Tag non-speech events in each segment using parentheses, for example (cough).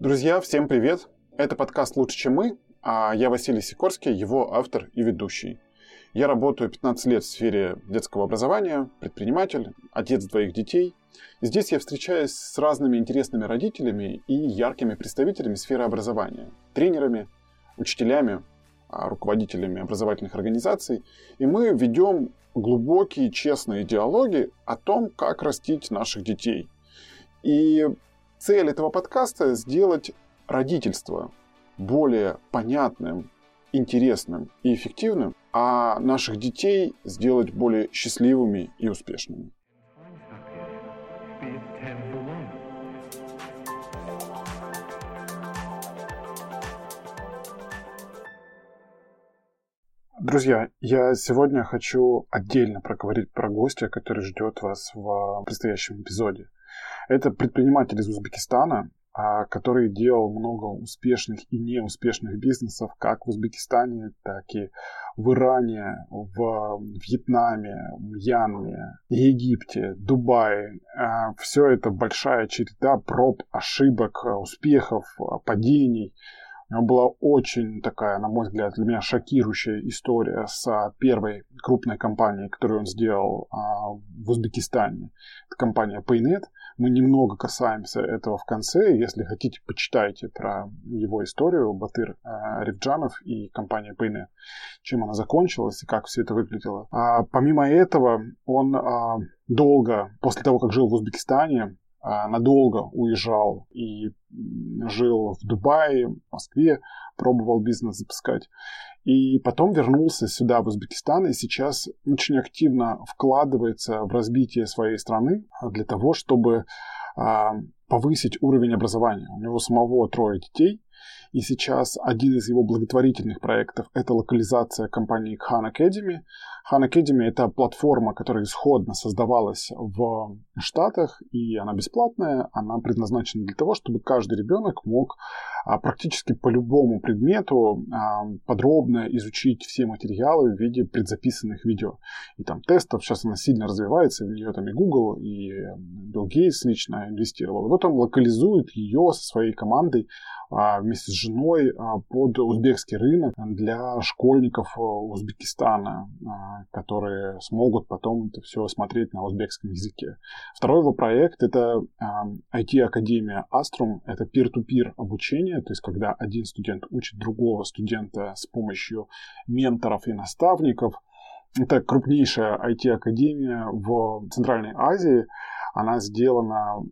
Друзья, всем привет! Это подкаст «Лучше, чем мы», а я Василий Сикорский, его автор и ведущий. Я работаю 15 лет в сфере детского образования, предприниматель, отец двоих детей. Здесь я встречаюсь с разными интересными родителями и яркими представителями сферы образования, тренерами, учителями, а, руководителями образовательных организаций, и мы ведем глубокие, честные диалоги о том, как растить наших детей. И цель этого подкаста – сделать родительство более понятным, интересным и эффективным, а наших детей сделать более счастливыми и успешными. Друзья, я сегодня хочу отдельно проговорить про гостя, который ждет вас в предстоящем эпизоде. Это предприниматель из Узбекистана, а, который делал много успешных и неуспешных бизнесов как в Узбекистане, так и в Иране, в Вьетнаме, Мьянме, Египте, Дубае. А, Все это большая череда проб, ошибок, успехов, падений – у него была очень такая, на мой взгляд, для меня шокирующая история с первой крупной компанией, которую он сделал а, в Узбекистане. Это компания Paynet. Мы немного касаемся этого в конце. Если хотите, почитайте про его историю, Батыр а, Ревджанов и компания Paynet. Чем она закончилась и как все это выглядело. А, помимо этого, он а, долго, после того, как жил в Узбекистане, надолго уезжал и жил в Дубае, в Москве, пробовал бизнес запускать. И потом вернулся сюда, в Узбекистан, и сейчас очень активно вкладывается в развитие своей страны для того, чтобы а, повысить уровень образования. У него самого трое детей, и сейчас один из его благотворительных проектов – это локализация компании Khan Academy. Khan Academy – это платформа, которая исходно создавалась в Штатах, и она бесплатная. Она предназначена для того, чтобы каждый ребенок мог а, практически по любому предмету а, подробно изучить все материалы в виде предзаписанных видео. И там тестов, сейчас она сильно развивается, в нее там и Google, и Билл Гейтс лично инвестировал. И вот он локализует ее со своей командой а, вместе с женой а, под узбекский рынок для школьников а, Узбекистана, которые смогут потом это все смотреть на узбекском языке. Второй его проект это IT-академия Astrum, это peer-to-peer обучение, то есть когда один студент учит другого студента с помощью менторов и наставников. Это крупнейшая IT-академия в Центральной Азии. Она сделана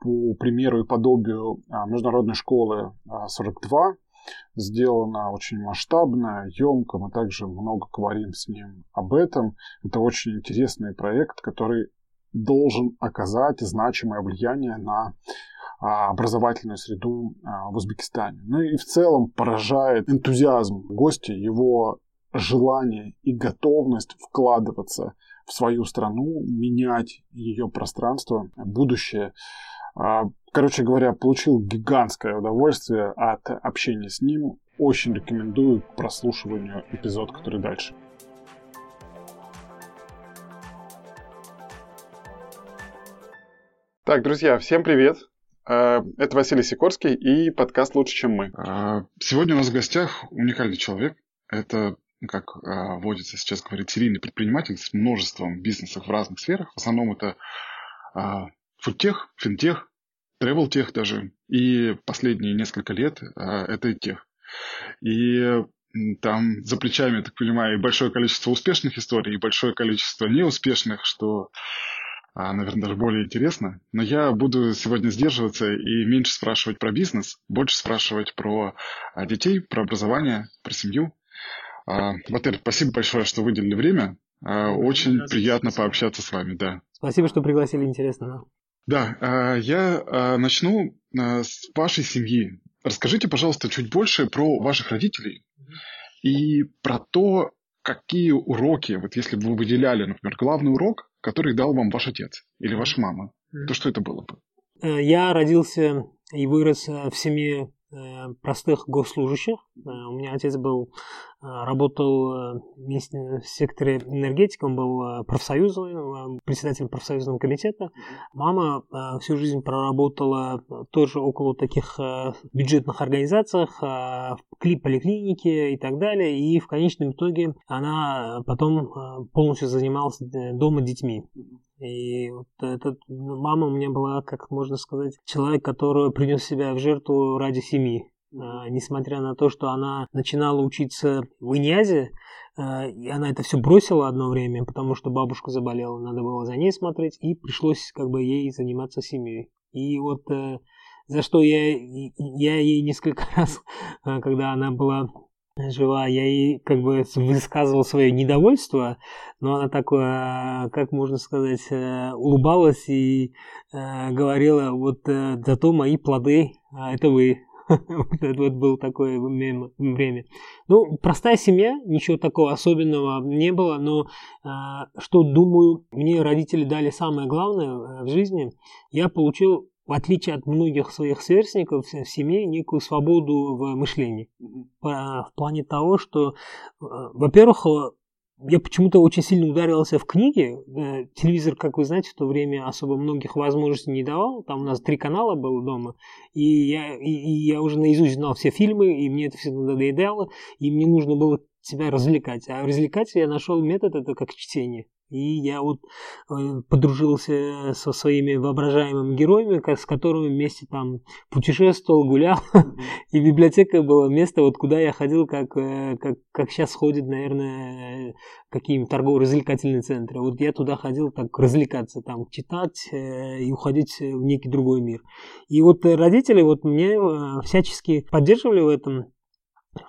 по примеру и подобию а, международной школы 42. А, сделана очень масштабно, емко. Мы также много говорим с ним об этом. Это очень интересный проект, который должен оказать значимое влияние на а, образовательную среду в Узбекистане. Ну и в целом поражает энтузиазм гостя, его желание и готовность вкладываться в свою страну, менять ее пространство, будущее. А, короче говоря, получил гигантское удовольствие от общения с ним. Очень рекомендую к прослушиванию эпизод, который дальше. Так, друзья, всем привет. А, это Василий Сикорский и подкаст «Лучше, чем мы». А, сегодня у нас в гостях уникальный человек. Это как э, водится сейчас говорит, серийный предприниматель с множеством бизнесов в разных сферах. В основном это э, фудтех, финтех, travel-тех даже. И последние несколько лет э, это тех. И там за плечами, так понимаю, и большое количество успешных историй, и большое количество неуспешных, что, наверное, даже более интересно. Но я буду сегодня сдерживаться и меньше спрашивать про бизнес, больше спрашивать про детей, про образование, про семью. А, Батыр, спасибо большое, что выделили время. А, очень приятно пообщаться с вами, да. Спасибо, что пригласили, интересно. Да, а, я начну с вашей семьи. Расскажите, пожалуйста, чуть больше про ваших родителей и про то, какие уроки, вот если бы вы выделяли, например, главный урок, который дал вам ваш отец или ваша мама, то что это было бы? Э, я родился и вырос э, в семье Э, простых госслужащих. У меня отец был работал в секторе энергетики, он был профсоюзным, председателем профсоюзного комитета. Мама всю жизнь проработала тоже около таких бюджетных организациях, в поликлинике и так далее. И в конечном итоге она потом полностью занималась дома детьми. И вот этот, мама у меня была, как можно сказать, человек, который принес себя в жертву ради семьи. А, несмотря на то, что она начинала учиться в Иньязе, а, и она это все бросила одно время, потому что бабушка заболела, надо было за ней смотреть, и пришлось как бы ей заниматься семьей. И вот э, за что я, я ей несколько (laughs) раз, а, когда она была жива, я ей как бы высказывал свое недовольство, но она такое, как можно сказать, э, улыбалась и э, говорила, вот зато мои плоды, это вы. (laughs) это вот было такое время. Ну, простая семья, ничего такого особенного не было, но а, что, думаю, мне родители дали самое главное э, в жизни, я получил в отличие от многих своих сверстников в семье, некую свободу в мышлении. В плане того, что, э, во-первых, я почему-то очень сильно ударился в книги. Э, телевизор, как вы знаете, в то время особо многих возможностей не давал. Там у нас три канала было дома. И я, и, и я уже наизусть знал все фильмы, и мне это все надоедало. И мне нужно было себя развлекать. А развлекать я нашел метод, это как чтение. И я вот э, подружился со своими воображаемыми героями, с которыми вместе там путешествовал, гулял. (laughs) И библиотека была место, вот куда я ходил, как, э, как, как сейчас ходит, наверное, какие-нибудь торгово-развлекательные центры. Вот я туда ходил так развлекаться, там читать э, и уходить в некий другой мир. И вот родители вот мне всячески поддерживали в этом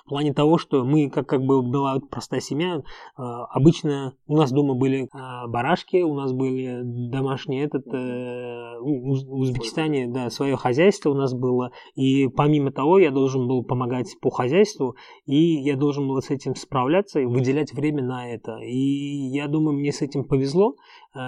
в плане того, что мы, как, как бы была простая семья, э, обычно у нас дома были э, барашки, у нас были домашние этот, э, в Узбекистане, да, свое хозяйство у нас было, и помимо того я должен был помогать по хозяйству, и я должен был с этим справляться и выделять время на это. И я думаю, мне с этим повезло,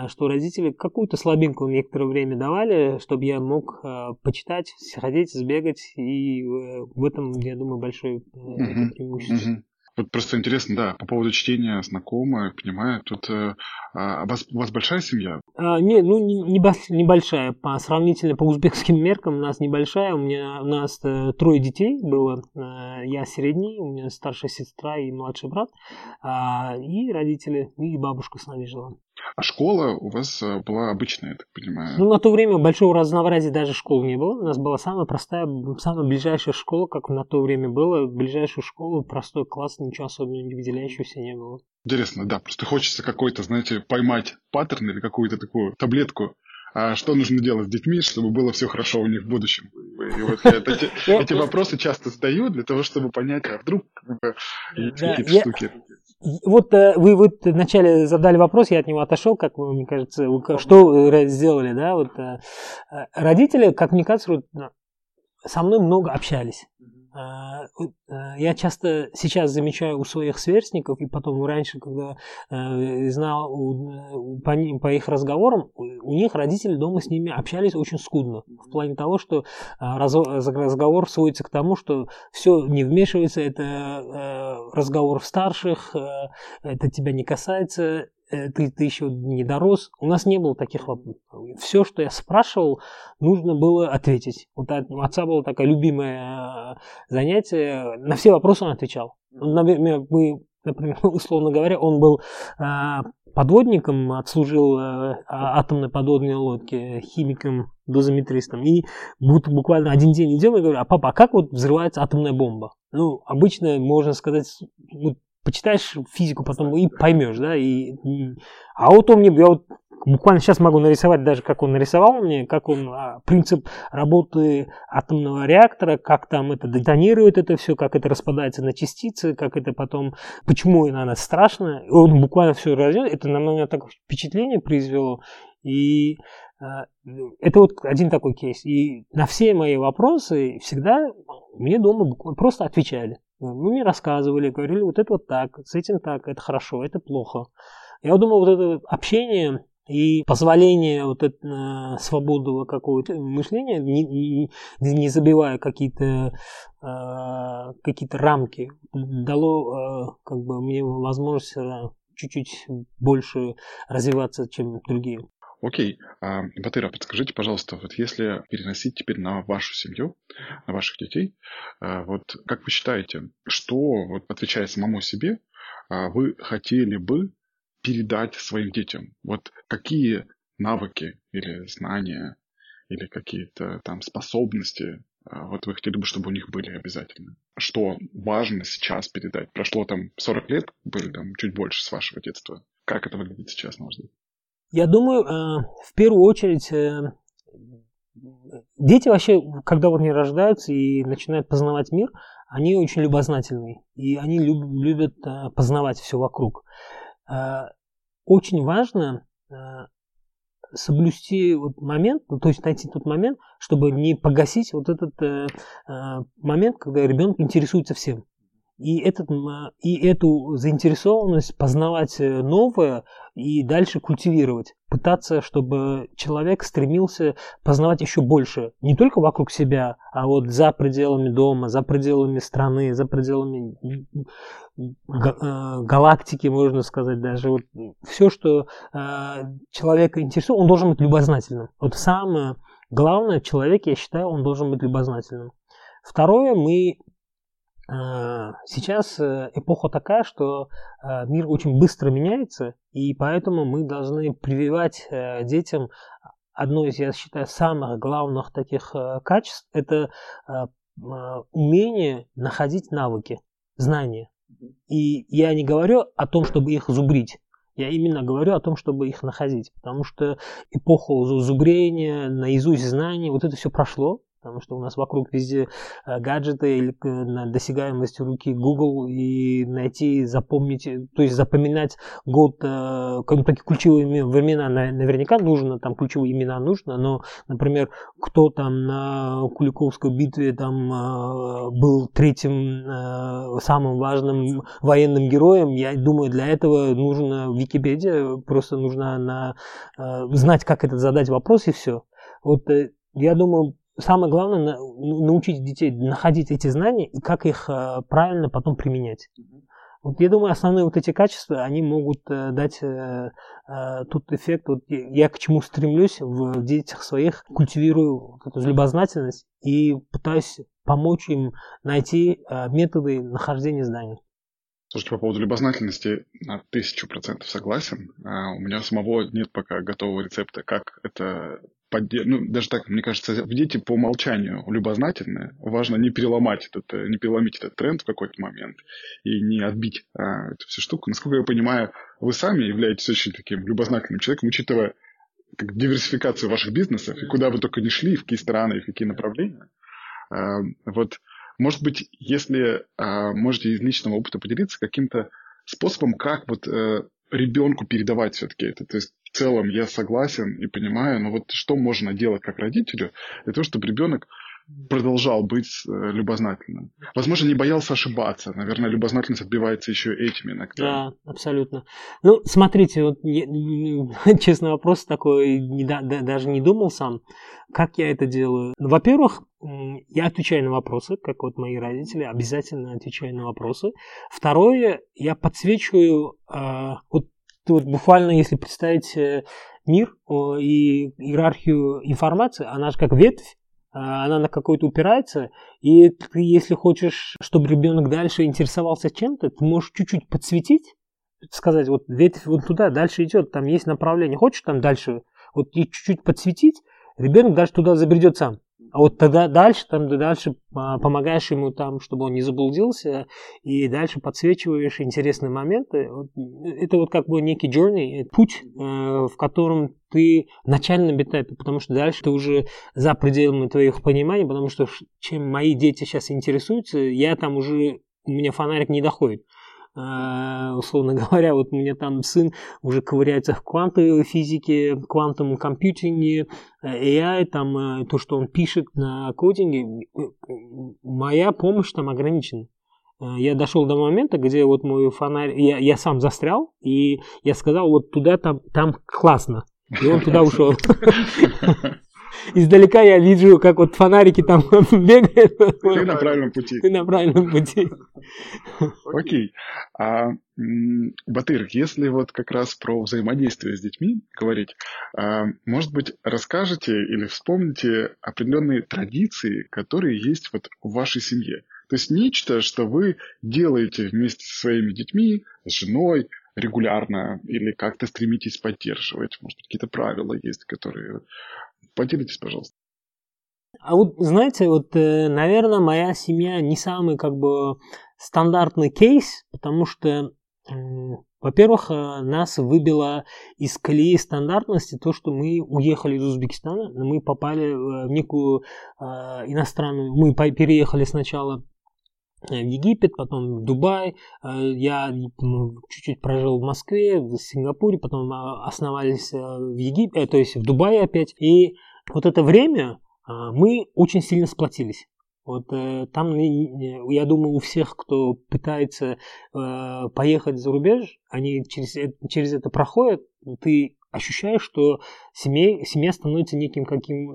что родители какую-то слабинку некоторое время давали, чтобы я мог э, почитать, сходить, сбегать, и э, в этом, я думаю, большое uh-huh, преимущество. Uh-huh. Вот просто интересно, да, по поводу чтения знакомая, понимаю, тут э, а у, вас, у вас большая семья? А, не, ну не, не небольшая, по сравнительно по узбекским меркам у нас небольшая, у меня у нас э, трое детей было, э, я средний, у меня старшая сестра и младший брат, э, и родители, и бабушка с нами жила. А школа у вас э, была обычная, я так понимаю? Ну, на то время большого разнообразия даже школ не было. У нас была самая простая, самая ближайшая школа, как на то время было. Ближайшую школу, простой класс, ничего особенного выделяющегося не было. Интересно, да, просто хочется какой-то, знаете, поймать паттерн или какую-то такую таблетку, а что нужно делать с детьми, чтобы было все хорошо у них в будущем. И вот я эти, (laughs) эти вопросы часто задаю для того, чтобы понять, а вдруг какие-то штуки. Вот э, вы вот вначале задали вопрос, я от него отошел, как мне кажется, что сделали, да, вот э, родители, как мне кажется, со мной много общались. А, э, я часто сейчас замечаю у своих сверстников, и потом раньше, когда э, знал по, по их разговорам, у них родители дома с ними общались очень скудно. В плане того, что а, разговор сводится к тому, что все не вмешивается, это э, разговор старших, это тебя не касается, Э, ты, ты еще не дорос. У нас не было таких вопросов. Все, что я спрашивал, нужно было ответить. Вот у отца было такое любимое э, занятие. На все вопросы он отвечал. Например, мы, например, (laughs) условно говоря, он был э, подводником, отслужил а, атомной подводной лодке, химиком, дозометристом. И буквально один день идем и говорю, а папа, а как вот взрывается атомная бомба? Ну, обычно, можно сказать, вот почитаешь физику потом и поймешь, да, и, и... а вот он мне, я вот буквально сейчас могу нарисовать даже, как он нарисовал мне, как он, а, принцип работы атомного реактора, как там это детонирует это все, как это распадается на частицы, как это потом, почему это страшно, он буквально все разъяснил, это на меня такое впечатление произвело, и а, это вот один такой кейс. И на все мои вопросы всегда мне дома просто отвечали. Ну, мне рассказывали, говорили, вот это вот так, с этим так, это хорошо, это плохо. Я думаю, вот это общение И позволение вот это, э, свободу какого-то мышления, не, не, забивая какие-то э, какие-то рамки, дало э, как бы мне возможность э, чуть-чуть больше развиваться, чем другие. Окей. А, Батыра, подскажите, пожалуйста, вот если переносить теперь на вашу семью, на ваших детей, а, вот как вы считаете, что, вот отвечая самому себе, а, вы хотели бы передать своим детям? Вот какие навыки или знания или какие-то там способности вот вы хотели бы, чтобы у них были обязательно? Что важно сейчас передать? Прошло там 40 лет, были там чуть больше с вашего детства. Как это выглядит сейчас, на ваш взгляд? Я думаю, э, в первую очередь, э, дети вообще, когда вот они рождаются и начинают познавать мир, они очень любознательные, и они любят э, познавать все вокруг. Очень важно соблюсти вот момент, ну, то есть найти тот момент, чтобы не погасить вот этот момент, когда ребенок интересуется всем. И, этот, и эту заинтересованность познавать э, новое и дальше культивировать. Пытаться, чтобы человек стремился познавать еще больше. Не только вокруг себя, а вот за пределами дома, за пределами страны, за пределами э, галактики, можно сказать даже. Вот все, что э, человека интересует, он должен быть любознательным. Вот самое главное в человеке, я считаю, он должен быть любознательным. Второе, мы сейчас э, эпоха такая, что э, мир очень быстро меняется, и поэтому мы должны прививать детям одно из, я считаю, самых главных таких качеств – это умение находить навыки, знания. И я не говорю о том, чтобы их зубрить, я именно говорю о том, чтобы их находить, потому что эпоха зубрения, наизусть знаний, вот это все прошло, потому что у нас вокруг везде э, гаджеты или э, на досягаемости руки Google и найти, запомнить, э, то есть запоминать год, такие ключевые времена наверняка нужно, там ключевые имена нужно, но, например, кто там на Куликовской битве там был третьим самым важным военным героем, я думаю, для этого нужно Википедия, просто нужно на, знать, как этот задать вопрос и все. Вот я думаю, самое главное ну, научить детей находить эти знания и как их э, правильно потом применять. Вот я думаю, основные вот эти качества, они могут э, дать э, тот эффект. Вот я к чему стремлюсь в детях своих, культивирую вот эту любознательность и пытаюсь помочь им найти методы нахождения знаний. Слушайте, по поводу любознательности на тысячу процентов согласен. А, у меня самого нет пока готового рецепта, как это подде... ну, даже так, мне кажется, дети по умолчанию любознательные. Важно не переломать этот, э, не переломить этот тренд в какой-то момент и не отбить а, эту всю штуку. Насколько я понимаю, вы сами являетесь очень таким любознательным человеком, учитывая как, диверсификацию ваших бизнесов, и куда вы только не шли, в какие страны, и в какие направления. А, вот, может быть, если а, можете из личного опыта поделиться каким-то способом, как вот а, ребенку передавать все-таки это. То есть целом я согласен и понимаю, но вот что можно делать как родителю для того, чтобы ребенок продолжал быть э, любознательным. Возможно, не боялся ошибаться. Наверное, любознательность отбивается еще этим иногда. Да, абсолютно. Ну, смотрите, вот (laughs) честный вопрос такой, не, да, даже не думал сам, как я это делаю. Во-первых, я отвечаю на вопросы, как вот мои родители, обязательно отвечаю на вопросы. Второе, я подсвечиваю, э, вот, вот буквально, если представить э, мир и иерархию информации, она же как ветвь, а, она на какой-то упирается, и ты, если хочешь, чтобы ребенок дальше интересовался чем-то, ты можешь чуть-чуть подсветить, сказать, вот ветвь вот туда, дальше идет, там есть направление, хочешь там дальше, вот и чуть-чуть подсветить, ребенок дальше туда забредет сам. А вот тогда дальше, там, дальше а, помогаешь ему там, чтобы он не заблудился, и дальше подсвечиваешь интересные моменты. Это вот как бы некий journey, путь, э, в котором ты в начальном этапе, потому что дальше ты уже за пределами твоих пониманий, потому что чем мои дети сейчас интересуются, я там уже, у меня фонарик не доходит. А, условно (laughs) говоря, вот у меня там сын уже ковыряется в квантовой физике, квантовом компьютинге, AI, там э, то, что он пишет на кодинге, моя помощь там ограничена. Э, я дошел до момента, где вот мой фонарь, я, я сам застрял, и я сказал, вот туда там, там классно. И он туда (laughs) ушел. (laughs) Издалека я вижу, как вот фонарики там (laughs) бегают. Ты на правильном пути. Ты на правильном пути. (laughs) Окей. А, Батыр, если вот как раз про взаимодействие с детьми говорить, а, может быть, расскажете или вспомните определенные традиции, которые есть вот в вашей семье? То есть нечто, что вы делаете вместе со своими детьми, с женой, регулярно или как-то стремитесь поддерживать? Может быть, какие-то правила есть, которые... Поделитесь, пожалуйста. А вот, знаете, вот, э, наверное, моя семья не самый, как бы, стандартный кейс, потому что, во-первых, э, нас выбило из колеи стандартности то, что мы уехали из Узбекистана, мы попали в некую э, иностранную, мы переехали сначала в Египет, потом в Дубай. Э, я чуть-чуть прожил в Москве, в Сингапуре, потом а, основались э, в Египте, э, то есть в Дубае опять. И вот это время мы очень сильно сплотились. Вот там, я думаю, у всех, кто пытается поехать за рубеж, они через, через это проходят, ты ощущаешь, что семья, семья становится неким каким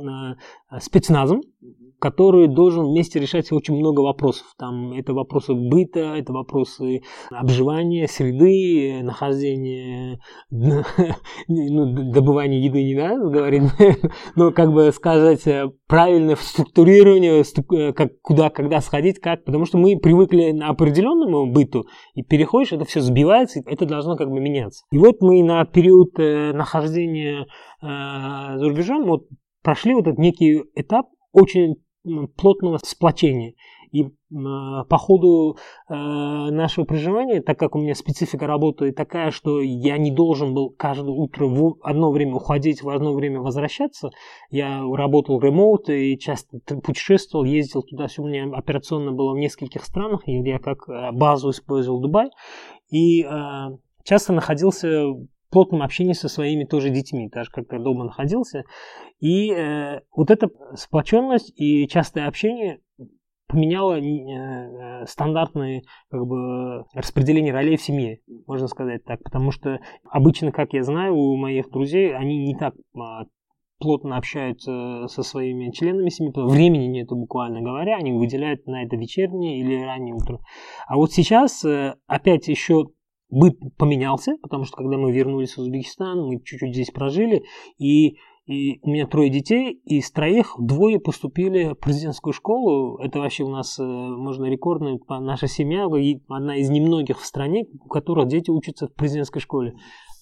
спецназом, который должен вместе решать очень много вопросов. Там это вопросы быта, это вопросы обживания, среды, нахождения, (laughs) ну, добывания еды не надо говорить, (laughs) но как бы сказать правильное структурирование, как, куда, когда сходить, как, потому что мы привыкли на определенному быту, и переходишь, это все сбивается, и это должно как бы меняться. И вот мы на период э, нахождения э, за рубежом вот прошли вот этот некий этап очень плотного сплочения. И э, по ходу э, нашего проживания, так как у меня специфика работы такая, что я не должен был каждое утро в одно время уходить, в одно время возвращаться, я работал ремоут и часто путешествовал, ездил туда-сюда. У меня операционно было в нескольких странах, и я как э, базу использовал Дубай. И э, часто находился плотном общении со своими тоже детьми, даже когда дома находился. И э, вот эта сплоченность и частое общение поменяло э, стандартное как бы, распределение ролей в семье, можно сказать так. Потому что обычно, как я знаю, у моих друзей, они не так а, плотно общаются со своими членами семьи, времени нету, буквально говоря, они выделяют на это вечернее или раннее утро. А вот сейчас э, опять еще быт поменялся, потому что когда мы вернулись в Узбекистан, мы чуть-чуть здесь прожили, и, и у меня трое детей, и из троих двое поступили в президентскую школу. Это вообще у нас, э, можно рекордно, наша семья, одна из немногих в стране, у которых дети учатся в президентской школе.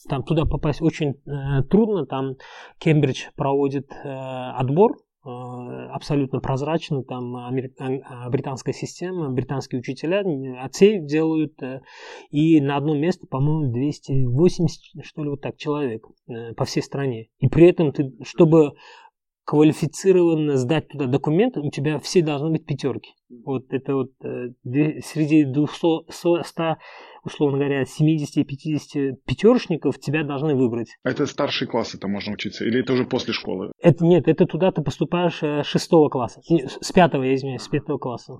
Там туда попасть очень э, трудно, там Кембридж проводит э, отбор, абсолютно прозрачно, там а, британская система, британские учителя, отцей делают, э, и на одно место, по-моему, 280, что ли, вот так, человек э, по всей стране. И при этом ты, чтобы квалифицированно сдать туда документы, у тебя все должны быть пятерки. Вот это вот среди 200, 100, условно говоря, 70 и 50 пятерочников тебя должны выбрать. Это старший класс это можно учиться? Или это уже после школы? Это нет, это туда ты поступаешь э, шестого класса. С пятого, я извиняюсь, с пятого класса.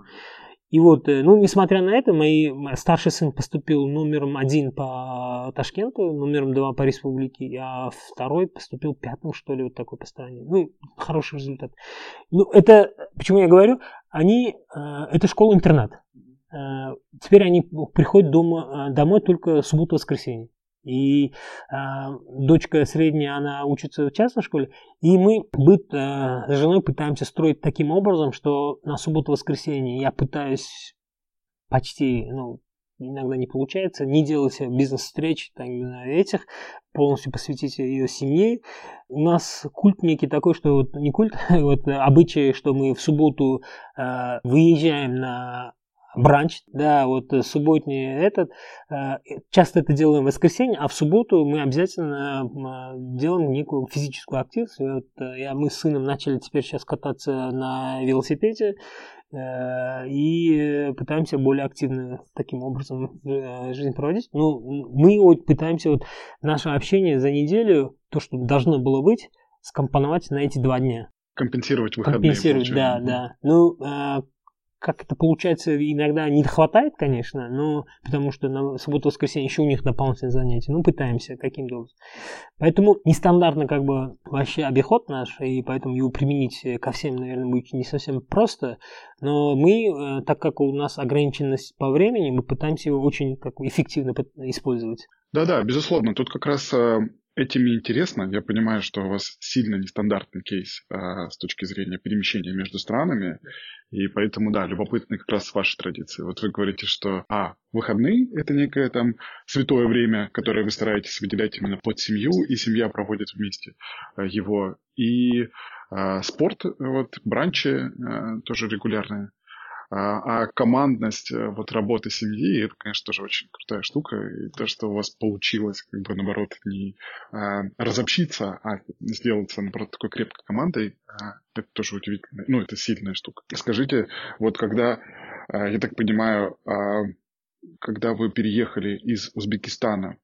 И вот, э, ну, несмотря на это, мой старший сын поступил номером один по Ташкенту, номером два по республике, а второй поступил пятым, что ли, вот такой по стране. Ну, хороший результат. Ну, это, почему я говорю, они, э, это школа-интернат. Э, теперь они приходят дома, э, домой только субботу-воскресенье. И э, дочка средняя, она учится в частной школе. И мы быт э, с женой пытаемся строить таким образом, что на субботу-воскресенье я пытаюсь почти, ну, иногда не получается, не делать бизнес-встреч, там, этих, полностью посвятить ее семье. У нас культ некий такой, что вот не культ, (laughs) вот обычай, что мы в субботу э, выезжаем на бранч, да, вот э, субботний этот, э, часто это делаем в воскресенье, а в субботу мы обязательно делаем некую физическую активность. Вот э, я, мы с сыном начали теперь сейчас кататься на велосипеде, и пытаемся более активно таким образом жизнь проводить. Ну, мы вот пытаемся вот наше общение за неделю, то, что должно было быть, скомпоновать на эти два дня. Компенсировать выходные. Компенсировать, да, да. Ну, как это получается, иногда не хватает, конечно, но потому что на субботу-воскресенье еще у них дополнительные занятия. Ну, пытаемся каким-то образом. Поэтому нестандартно как бы вообще обиход наш, и поэтому его применить ко всем, наверное, будет не совсем просто. Но мы, э, так как у нас ограниченность по времени, мы пытаемся его очень как, эффективно использовать. Да-да, безусловно. Тут как раз э, этим и интересно. Я понимаю, что у вас сильно нестандартный кейс а, с точки зрения перемещения между странами, и поэтому, да, любопытны как раз ваши традиции. Вот вы говорите, что, а, выходные – это некое там святое время, которое вы стараетесь выделять именно под семью, и семья проводит вместе а, его. И а, спорт, вот, бранчи а, тоже регулярные. А, а командность э, вот работы семьи, это, конечно, тоже очень крутая штука. И то, что у вас получилось, как бы, наоборот, не а, разобщиться, а сделаться, наоборот, такой крепкой командой, а, это тоже удивительно. Ну, это сильная штука. Скажите, вот когда, а, я так понимаю, когда вы переехали из Узбекистана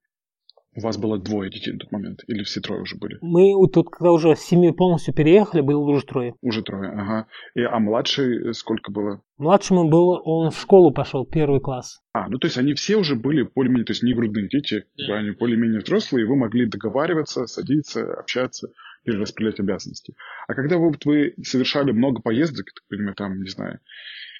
у вас было двое детей на тот момент? Или все трое уже были? Мы тут, когда уже с семьей полностью переехали, было уже трое. Уже трое, ага. И, а младший сколько было? Младшему было, он в школу пошел, первый класс. А, ну то есть они все уже были более-менее, то есть не грудные дети, да. они более-менее взрослые, и вы могли договариваться, садиться, общаться перераспределять обязанности. А когда вы, вот, вы совершали много поездок, так понимаю, там, не знаю,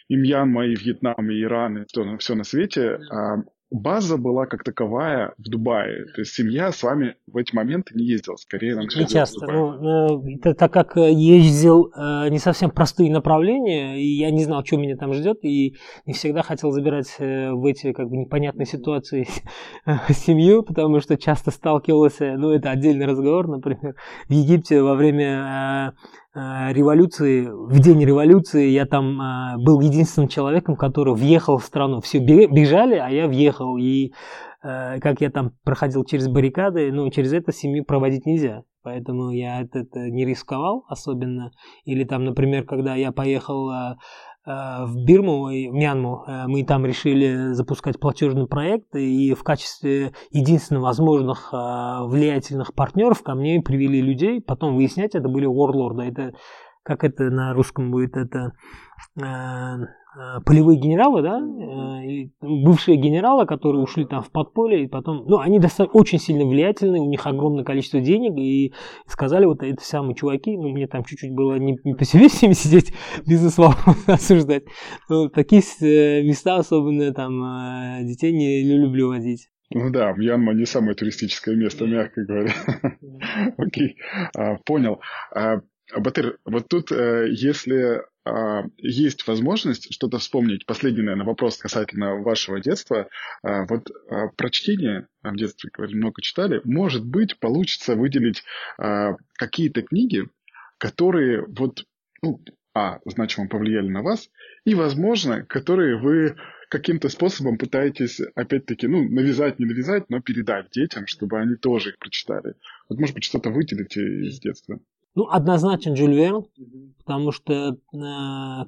и Мьянма, и Вьетнам, и Иран, и все, все на свете, а база была как таковая в Дубае. То есть семья с вами в эти моменты не ездила, скорее нам Не часто. Ну, это, так как э, ездил э, не совсем простые направления, и я не знал, что меня там ждет, и не всегда хотел забирать э, в эти как бы непонятные ситуации (laughs) семью, потому что часто сталкивался, ну это отдельный разговор, например, в Египте во время э, Э, революции, в день революции я там э, был единственным человеком, который въехал в страну. Все бежали, а я въехал. И э, как я там проходил через баррикады, ну, через это семью проводить нельзя. Поэтому я это, это не рисковал особенно. Или там, например, когда я поехал Э, в Бирму в Мьянму. Э, мы там решили запускать платежный проект, и в качестве единственных возможных э, влиятельных партнеров ко мне привели людей. Потом выяснять, это были ворлорды. Это как это на русском будет, это Э, полевые генералы, да, э, бывшие генералы, которые ушли там в подполье, и потом, ну, они достаточно очень сильно влиятельны, у них огромное количество денег, и сказали вот эти самые чуваки, ну, мне там чуть-чуть было не, не по себе (laughs) с ними сидеть, бизнес-вопросы (laughs) осуждать, но такие э, места особенно там детей не люблю возить. Ну да, Мьянма не самое туристическое место, мягко говоря. (laughs) Окей, а, понял. А, Батыр, вот тут, если есть возможность что-то вспомнить. Последний, наверное, вопрос касательно вашего детства. А, вот а, про чтение в детстве, говорили, много читали. Может быть, получится выделить какие-то книги, которые вот, ну, а, значимо повлияли на вас, и, возможно, которые вы каким-то способом пытаетесь, опять-таки, ну, навязать, не навязать, но передать детям, чтобы они тоже их прочитали. Вот, может быть, что-то выделите из детства. Ну, однозначно Джюль Верн, потому что, э,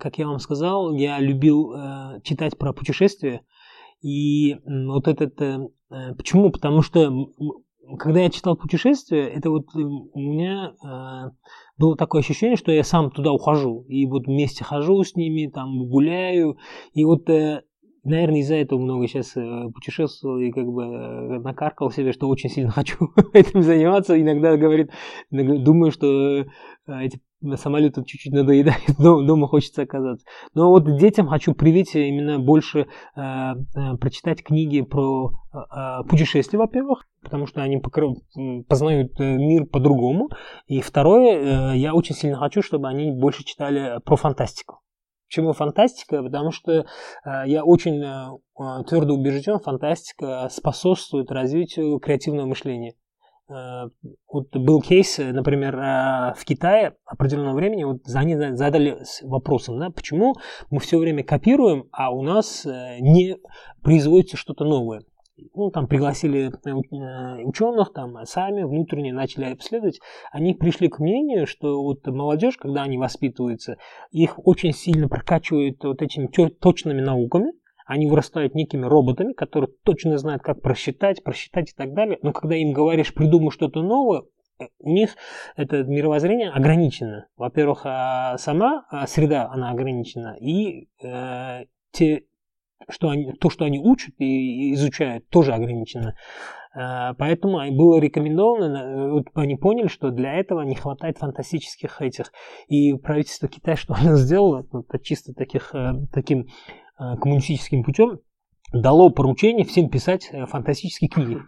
как я вам сказал, я любил э, читать про путешествия. И вот этот... Э, почему? Потому что когда я читал путешествия, это вот у меня было такое ощущение, что я сам туда ухожу. И вот вместе хожу с ними, там гуляю. И вот наверное, из-за этого много сейчас э, путешествовал и как бы э, накаркал себе, что очень сильно (laughs) хочу этим заниматься. Иногда говорит, думаю, что э, эти самолеты чуть-чуть надоедают, (laughs) дома, хочется оказаться. Но вот детям хочу привить именно больше прочитать книги про путешествия, во-первых, потому что они познают мир по-другому. И второе, я очень сильно хочу, чтобы они больше читали про фантастику. Почему фантастика? Потому что э, я очень э, э, твердо убежден, фантастика способствует развитию креативного мышления. Вот был кейс, например, в Китае определенного времени, вот они задали вопросом, да, почему мы все время копируем, а у нас не производится что-то новое ну, там пригласили э, э, ученых, там сами внутренне начали обследовать, они пришли к мнению, что вот молодежь, когда они воспитываются, их очень сильно прокачивают вот этими точными науками, они вырастают некими роботами, которые точно знают, как просчитать, просчитать и так далее. Но когда им говоришь, придумай что-то новое, у них это мировоззрение ограничено. Во-первых, а, сама а, среда, она ограничена, и э, те, что они, то, что они учат и изучают, тоже ограничено. Э, поэтому было рекомендовано, вот они поняли, что для этого не хватает фантастических этих. И правительство Китая, что оно сделало, это чисто таких, э, таким коммунистическим путем, дало поручение всем писать э, фантастические книги.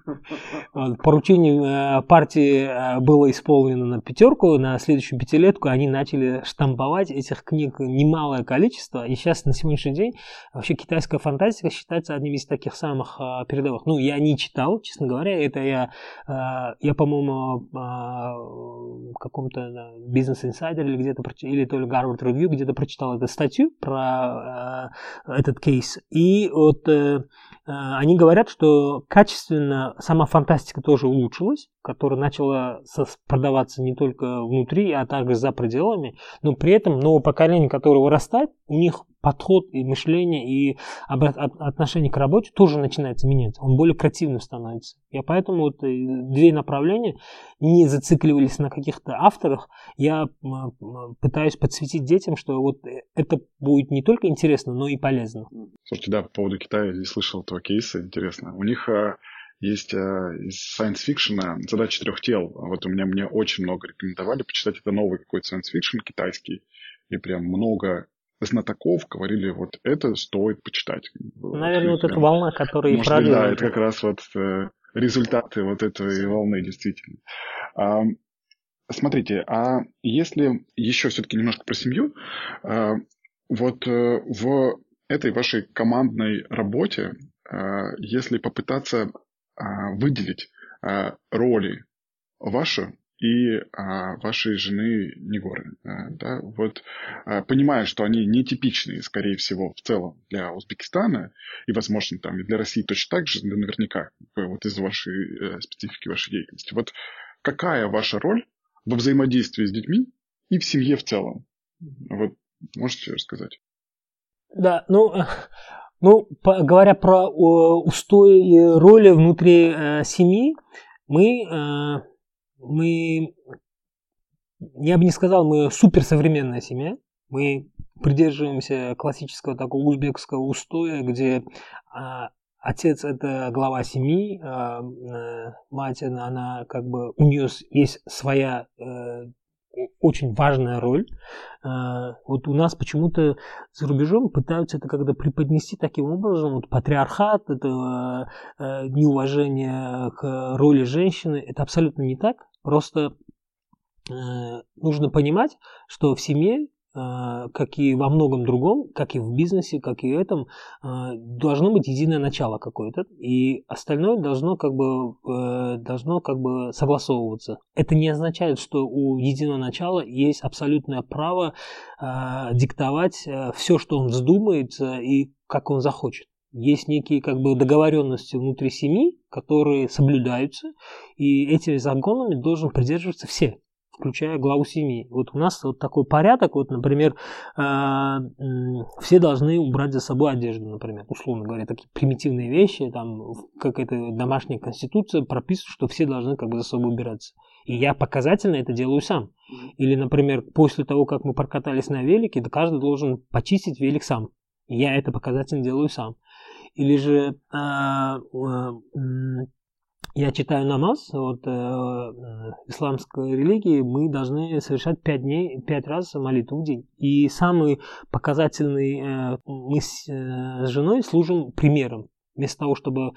Поручение э, партии э, было исполнено на пятерку, на следующую пятилетку они начали штамповать этих книг немалое количество, и сейчас на сегодняшний день вообще китайская фантастика считается одним из таких самых передовых. Ну, я не читал, честно говоря, это я, я по-моему, в каком-то бизнес-инсайдере или где-то, или то ли Гарвард Review где-то прочитал эту статью про этот кейс, и вот они говорят, что качественно сама фантастика тоже улучшилась, которая начала продаваться не только внутри, а также за пределами, но при этом новое поколение, которое вырастает, у них подход и мышление и отношение к работе тоже начинается меняться. Он более креативным становится. Я поэтому вот э, две направления не зацикливались на каких-то авторах. Я пытаюсь подсветить детям, что вот э, это будет не только интересно, но и полезно. Слушайте, да, по поводу Китая я слышал этого кейса, интересно. У них а, есть а, из science fiction задача трех тел. Вот у меня мне очень много рекомендовали почитать. Это новый какой-то science fiction китайский. И прям много знатоков говорили, вот это стоит почитать. Наверное, вот, вот эта волна, которая Может быть, да, это как раз вот э, результаты вот этой волны, действительно. А, смотрите, а если еще все-таки немножко про семью, а, вот э, в этой вашей командной работе, а, если попытаться выделить а, роли ваши и а, вашей жены Негоры. А, да, вот, а, понимая, что они нетипичные, скорее всего, в целом для Узбекистана, и, возможно, там и для России точно так же, наверняка, вот из вашей э, специфики вашей деятельности. Вот какая ваша роль во взаимодействии с детьми и в семье в целом? Вот можете рассказать? Да, ну, э, ну говоря про э, устои и роли внутри э, семьи, мы э, мы, я бы не сказал, мы суперсовременная семья. Мы придерживаемся классического такого узбекского устоя, где а, отец это глава семьи, а, а, мать она, она как бы у нее есть своя э, очень важная роль. А, вот у нас почему-то за рубежом пытаются это когда преподнести таким образом, вот патриархат, это э, неуважение к роли женщины, это абсолютно не так. Просто э, нужно понимать, что в семье, как и во многом другом, как и в бизнесе, как и в этом, э, должно быть единое начало какое-то, и остальное должно как бы, э, должно как бы согласовываться. Это не означает, что у единого начала есть абсолютное право э, диктовать э, все, что он вздумает э, и как он захочет есть некие как бы договоренности внутри семьи, которые соблюдаются, и этими законами должен придерживаться все, включая главу семьи. Вот у нас вот такой порядок, вот, например, э, все должны убрать за собой одежду, например, условно говоря, такие примитивные вещи, там, как это домашняя конституция прописывает, что все должны как бы за собой убираться. И я показательно это делаю сам. Или, например, после того, как мы прокатались на велике, каждый должен почистить велик сам. И я это показательно делаю сам. Или же а, я читаю намаз, вот э, исламской религии, мы должны совершать пять дней, пять раз молитву в день. И самый показательный, э, мы с, э, с женой служим примером. Вместо того, чтобы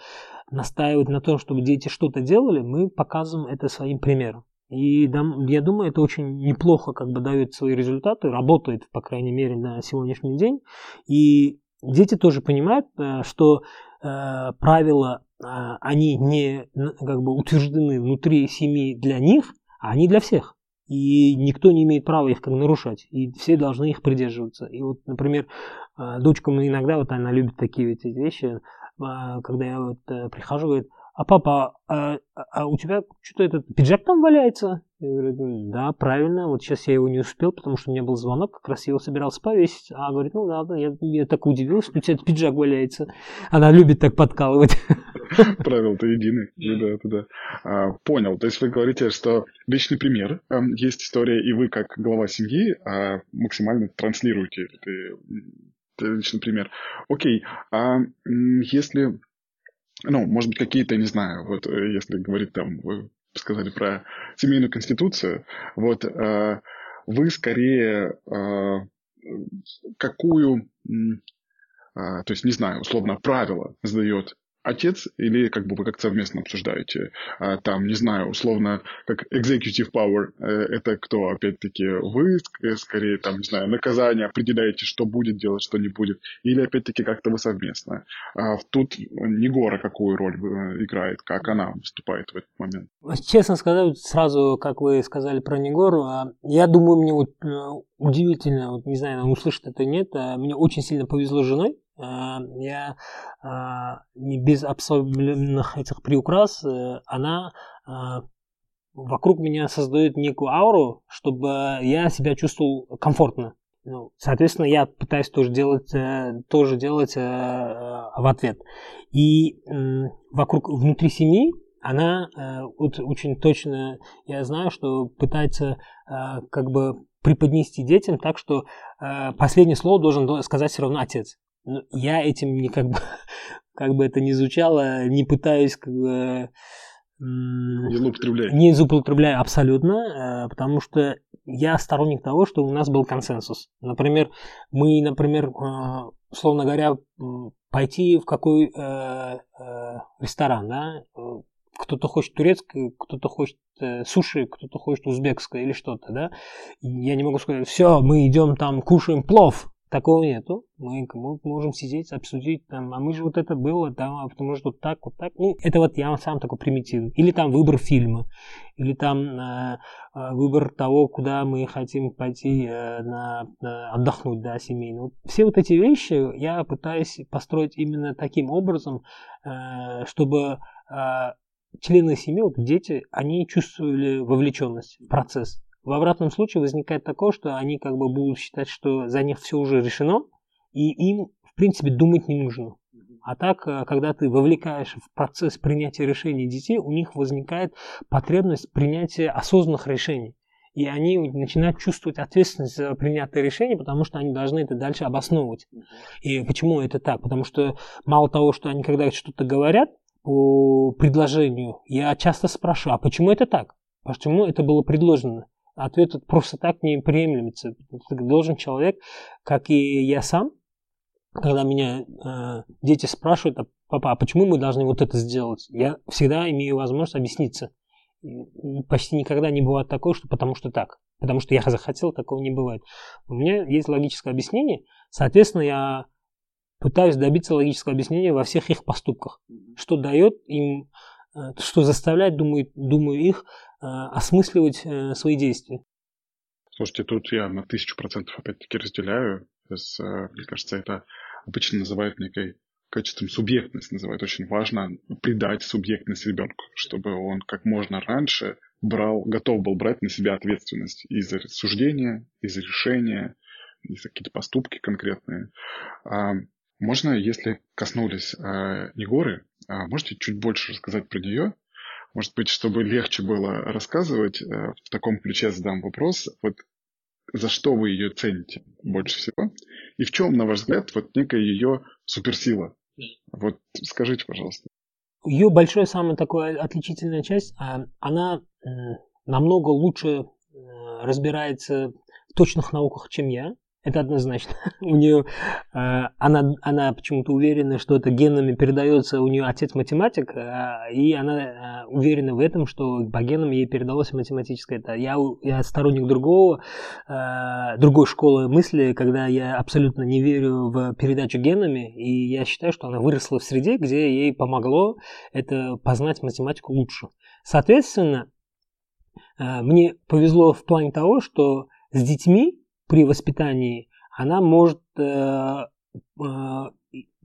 настаивать на том, чтобы дети что-то делали, мы показываем это своим примером. И я думаю, это очень неплохо как бы дает свои результаты, работает, по крайней мере, на сегодняшний день. И дети тоже понимают, э, что э, правила, э, они не как бы утверждены внутри семьи для них, а они для всех. И никто не имеет права их как нарушать. И все должны их придерживаться. И вот, например, дочка мы иногда, вот она любит такие эти вещи, когда я вот прихожу, говорит, а папа, а, а у тебя что-то этот пиджак там валяется? Я говорю, да, правильно, вот сейчас я его не успел, потому что у меня был звонок, как раз я его собирался повесить. А говорит, ну ладно, я, я так удивился, у тебя пиджак валяется. Она любит так подкалывать. (laughs) Правила-то едины. Да, да, да. А, понял. То есть вы говорите, что личный пример, эм, есть история, и вы, как глава семьи, а, максимально транслируете личный пример. Окей, а если ну, может быть, какие-то, не знаю, вот э, если говорить там, вы сказали про семейную конституцию, вот э, вы скорее э, какую, то есть, не знаю, условно, правило задает отец или как бы вы как совместно обсуждаете? А, там, не знаю, условно, как executive power, э, это кто, опять-таки, вы, э, скорее, там, не знаю, наказание определяете, что будет делать, что не будет, или, опять-таки, как-то вы совместно? А, тут Негора какую роль э, играет, как она выступает в этот момент? Честно сказать, сразу, как вы сказали про Негору, а, я думаю, мне удивительно, вот не знаю, услышит это нет, мне очень сильно повезло с женой, я э, не без особенных этих приукрас, э, она вокруг меня создает некую ауру, чтобы я себя чувствовал комфортно. Ну, соответственно, я пытаюсь тоже делать, тоже делать в ответ. И вокруг, внутри семьи она вот очень точно, я знаю, что пытается как бы преподнести детям так, что последнее слово должен сказать все равно отец. Ну, я этим не как бы, (laughs) как бы это ни звучало, не пытаюсь как бы... Не злоупотребляю. Не злоупотребляю абсолютно, э, потому что я сторонник того, что у нас был консенсус. Например, мы, например, э, условно говоря, пойти в какой э, ресторан, да, кто-то хочет турецкое, кто-то хочет суши, кто-то хочет узбекское или что-то, да. Я не могу сказать, все, мы идем там, кушаем плов, Такого нету. Мы, мы можем сидеть, обсудить, там, а мы же вот это было, там, а потому что вот так, вот так. Ну, это вот я сам такой примитивный. Или там выбор фильма, или там э, э выбор того, куда мы хотим пойти э, на, э, отдохнуть, да, семейно. Вот все вот эти вещи я пытаюсь построить именно таким образом, э, чтобы э, члены семьи, вот дети, они чувствовали вовлеченность в процесс. В обратном случае возникает такое, что они как бы будут считать, что за них все уже решено, и им, в принципе, думать не нужно. А так, э, когда ты вовлекаешь в процесс принятия решений детей, у них возникает потребность принятия осознанных решений. И они начинают чувствовать ответственность за принятое решение, потому что они должны это дальше обосновывать. И почему это так? Потому что мало того, что они когда что-то говорят по предложению, я часто спрашиваю, а почему это так? Почему это было предложено? Ответ просто так не приемлется. Должен человек, как и я сам, когда меня э, дети спрашивают, а, папа, а почему мы должны вот это сделать? Я всегда имею возможность объясниться. Почти никогда не бывает такого, что потому что так. Потому что я (laughs) захотел, такого не бывает. У меня есть логическое объяснение, соответственно, я пытаюсь добиться логического объяснения во всех их поступках, что дает им, что заставляет, думаю, думаю их Э, осмысливать э, свои действия. Слушайте, тут я на тысячу процентов опять-таки разделяю. Э, мне кажется, это обычно называют некой качеством субъектность называют. Очень важно придать субъектность ребенку, чтобы он как можно раньше брал, готов был брать на себя ответственность и за суждения, и за решения, и за какие-то поступки конкретные. А можно, если коснулись а, Егоры, можете чуть больше рассказать про нее, может быть, чтобы легче было рассказывать, э, в таком ключе задам вопрос. Вот за что вы ее цените больше всего? И в чем, на ваш взгляд, вот некая ее суперсила? Вот скажите, пожалуйста. Ее большая самая такая отличительная часть, а, она намного лучше э, разбирается в точных науках, чем я. Это однозначно. (laughs) у нее э, она, она почему-то уверена, что это генами передается. У нее отец математик, э, и она э, уверена в этом, что по генам ей передалось математическое. Это я, я сторонник другого, другой школы мысли, когда я абсолютно не верю в передачу генами, и я считаю, что она выросла в среде, где ей помогло это познать математику лучше. Соответственно, мне повезло в плане того, что с детьми при воспитании она может э,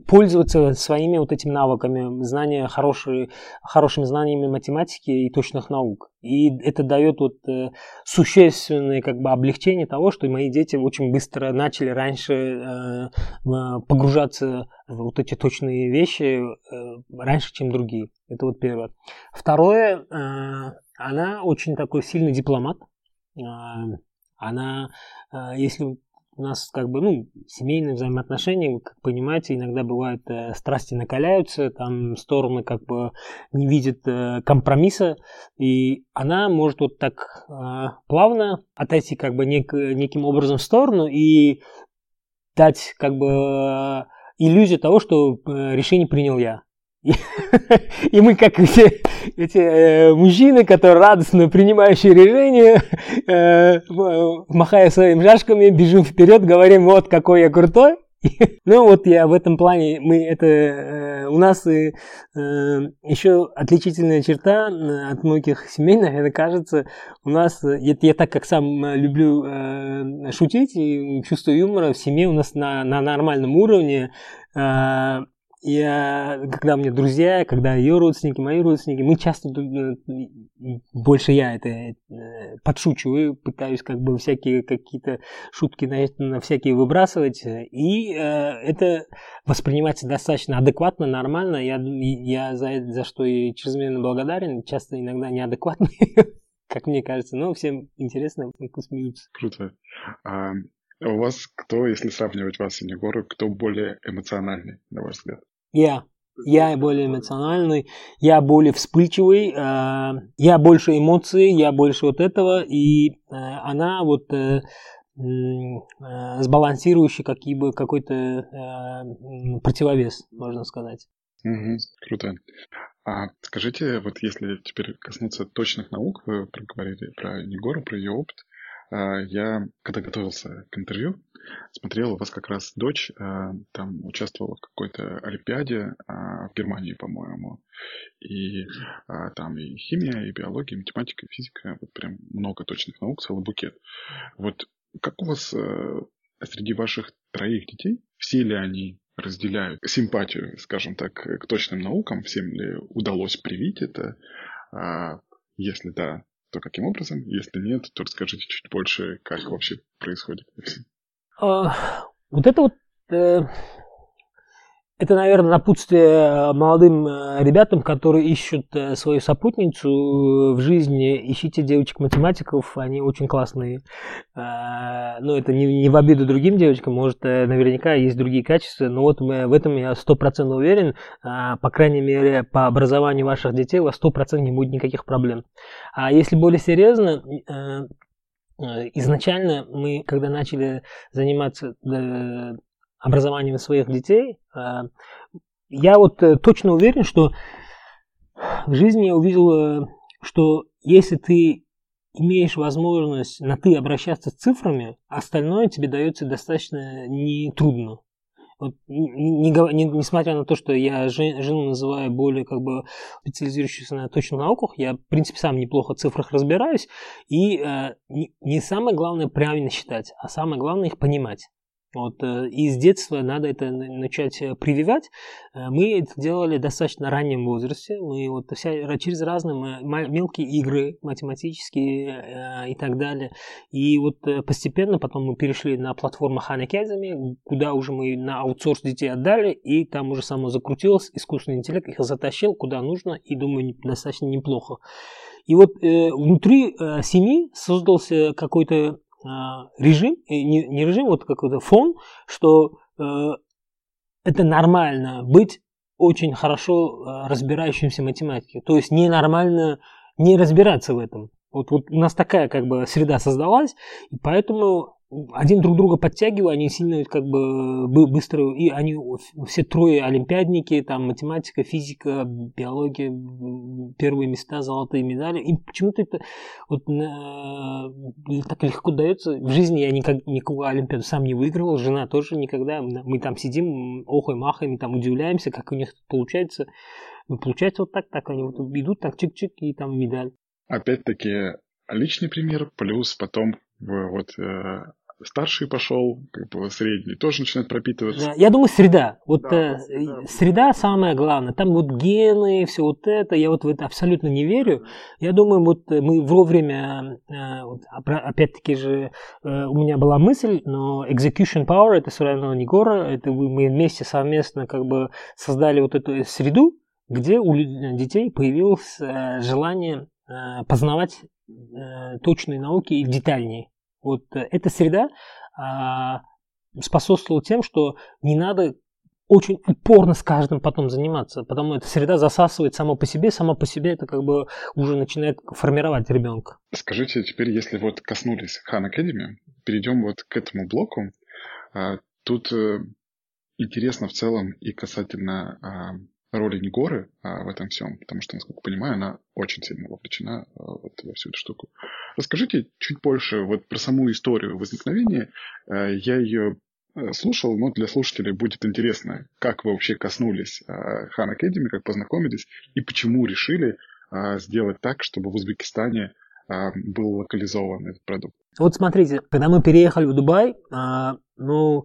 пользоваться своими вот этими навыками, знания, хорошие, хорошими знаниями математики и точных наук. И это дает вот э, существенное как бы облегчение того, что мои дети очень быстро начали раньше э, погружаться в вот эти точные вещи э, раньше, чем другие. Это вот первое. Второе, э, она очень такой сильный дипломат. Э, она, э, если у нас как бы, ну, семейные взаимоотношения, вы как понимаете, иногда бывают э, страсти накаляются, там стороны как бы не видят э, компромисса, и она может вот так э, плавно отойти как бы нек, неким образом в сторону и дать как бы э, иллюзию того, что решение принял я. (laughs) И мы, как эти, эти э, мужчины, которые радостно принимающие решения, э, махая своими жашками, бежим вперед, говорим, вот какой я крутой. (laughs) ну вот я в этом плане, мы это, э, у нас э, еще отличительная черта от многих семейных, это кажется, у нас, я, так как сам люблю э, шутить и чувство юмора в семье у нас на, нормальном уровне, э, я, когда меня друзья, когда ее родственники, мои родственники, мы часто, э, больше я это э, подшучиваю, пытаюсь как бы всякие какие-то шутки на, на всякие выбрасывать, и э, это воспринимается достаточно адекватно, нормально, я, я за, за что и чрезмерно благодарен, часто иногда неадекватно, (laughs) как мне кажется, но всем интересно, смеются. Круто. А, у вас кто, если сравнивать вас и Егора, кто более эмоциональный, на ваш взгляд? Я. Я более эмоциональный, я более вспыльчивый, э, я больше эмоций, я больше вот этого, и э, она вот э, сбалансирующий какие бы какой-то противовес, можно сказать. Угу, круто. А скажите, вот если теперь коснуться точных наук, вы проговорили про Егора, про ее опыт, я, когда готовился к интервью, смотрел, у вас как раз дочь а, там участвовала в какой-то олимпиаде а, в Германии, по-моему. И там и химия, и биология, и математика, и физика. Вот прям много точных наук, целый букет. Вот как у вас среди ваших троих детей, все ли они разделяют симпатию, скажем так, к точным наукам? Всем ли удалось привить это? Если да, то каким образом? Если нет, то расскажите чуть больше, как вообще происходит это А, вот это вот э, это, наверное, напутствие э, молодым э, ребятам, которые ищут э, свою сопутницу в жизни. Ищите девочек-математиков, они очень классные. Но это не, не в обиду другим девочкам, может, наверняка есть другие качества, но вот мы, в этом я стопроцентно уверен. По крайней мере, по образованию ваших детей у вас стопроцентно не будет никаких проблем. А если более серьезно, изначально мы, когда начали заниматься образованием своих детей, э, я вот э, точно уверен, что в жизни я увидел, э, что если ты имеешь возможность на ты обращаться с цифрами, остальное тебе дается достаточно нетрудно. Вот, не, не, несмотря на то, что я жену называю более как бы специализирующейся на точных науках, я, в принципе, сам неплохо в цифрах разбираюсь, и э, не, не самое главное правильно считать, а самое главное их понимать. Вот, э, и с детства надо это начать э, прививать. Э, мы это делали в достаточно раннем возрасте. Мы вот вся, через разные мелкие игры математические и так далее. И вот постепенно потом мы перешли на платформу Khan Academy, куда уже мы на аутсорс детей отдали, и там уже само закрутилось, искусственный интеллект их затащил куда нужно, и думаю, достаточно неплохо. И вот э, внутри э, семьи создался какой-то режим, не, не режим, вот какой-то фон, что э, это нормально быть очень хорошо э, разбирающимся в математике. То есть ненормально не разбираться в этом. Вот, вот у нас такая как бы среда создалась, и поэтому один друг друга подтягивая, они сильно как бы быстро, и они все трое олимпиадники, там математика, физика, биология, первые места, золотые медали. Им почему-то это вот э, так легко дается. В жизни я никак, никакого олимпиаду сам не выигрывал, жена тоже никогда. Мы там сидим, охой махаем, там удивляемся, как у них получается. Ну, получается вот так, так они вот идут, так чик-чик, и там медаль. Опять-таки, личный пример, плюс потом вот э, старший пошел, как бы средний, тоже начинает пропитываться. Я думаю, среда. Вот да, э, среда. среда самое главное. Там вот гены, все вот это, я вот в это абсолютно не верю. Я думаю, вот мы вовремя, э, вот, опять-таки же, э, у меня была мысль, но execution power, это все равно не гора, это мы вместе совместно как бы создали вот эту среду, где у детей появилось э, желание э, познавать э, точные науки и детальнее. Вот эта среда а, способствовала тем, что не надо очень упорно с каждым потом заниматься, потому что эта среда засасывает само по себе, само по себе это как бы уже начинает формировать ребенка. Скажите теперь, если вот коснулись Хан Academy, перейдем вот к этому блоку. А, тут интересно в целом и касательно а, роли Негоры а, в этом всем, потому что, насколько понимаю, она очень сильно вовлечена а, вот, во всю эту штуку. Расскажите чуть больше вот про саму историю возникновения. А, я ее э, слушал, но для слушателей будет интересно, как вы вообще коснулись Хан Академи, как познакомились и почему решили сделать так, чтобы в Узбекистане был локализован этот продукт. Вот смотрите, когда мы переехали в Дубай, ну,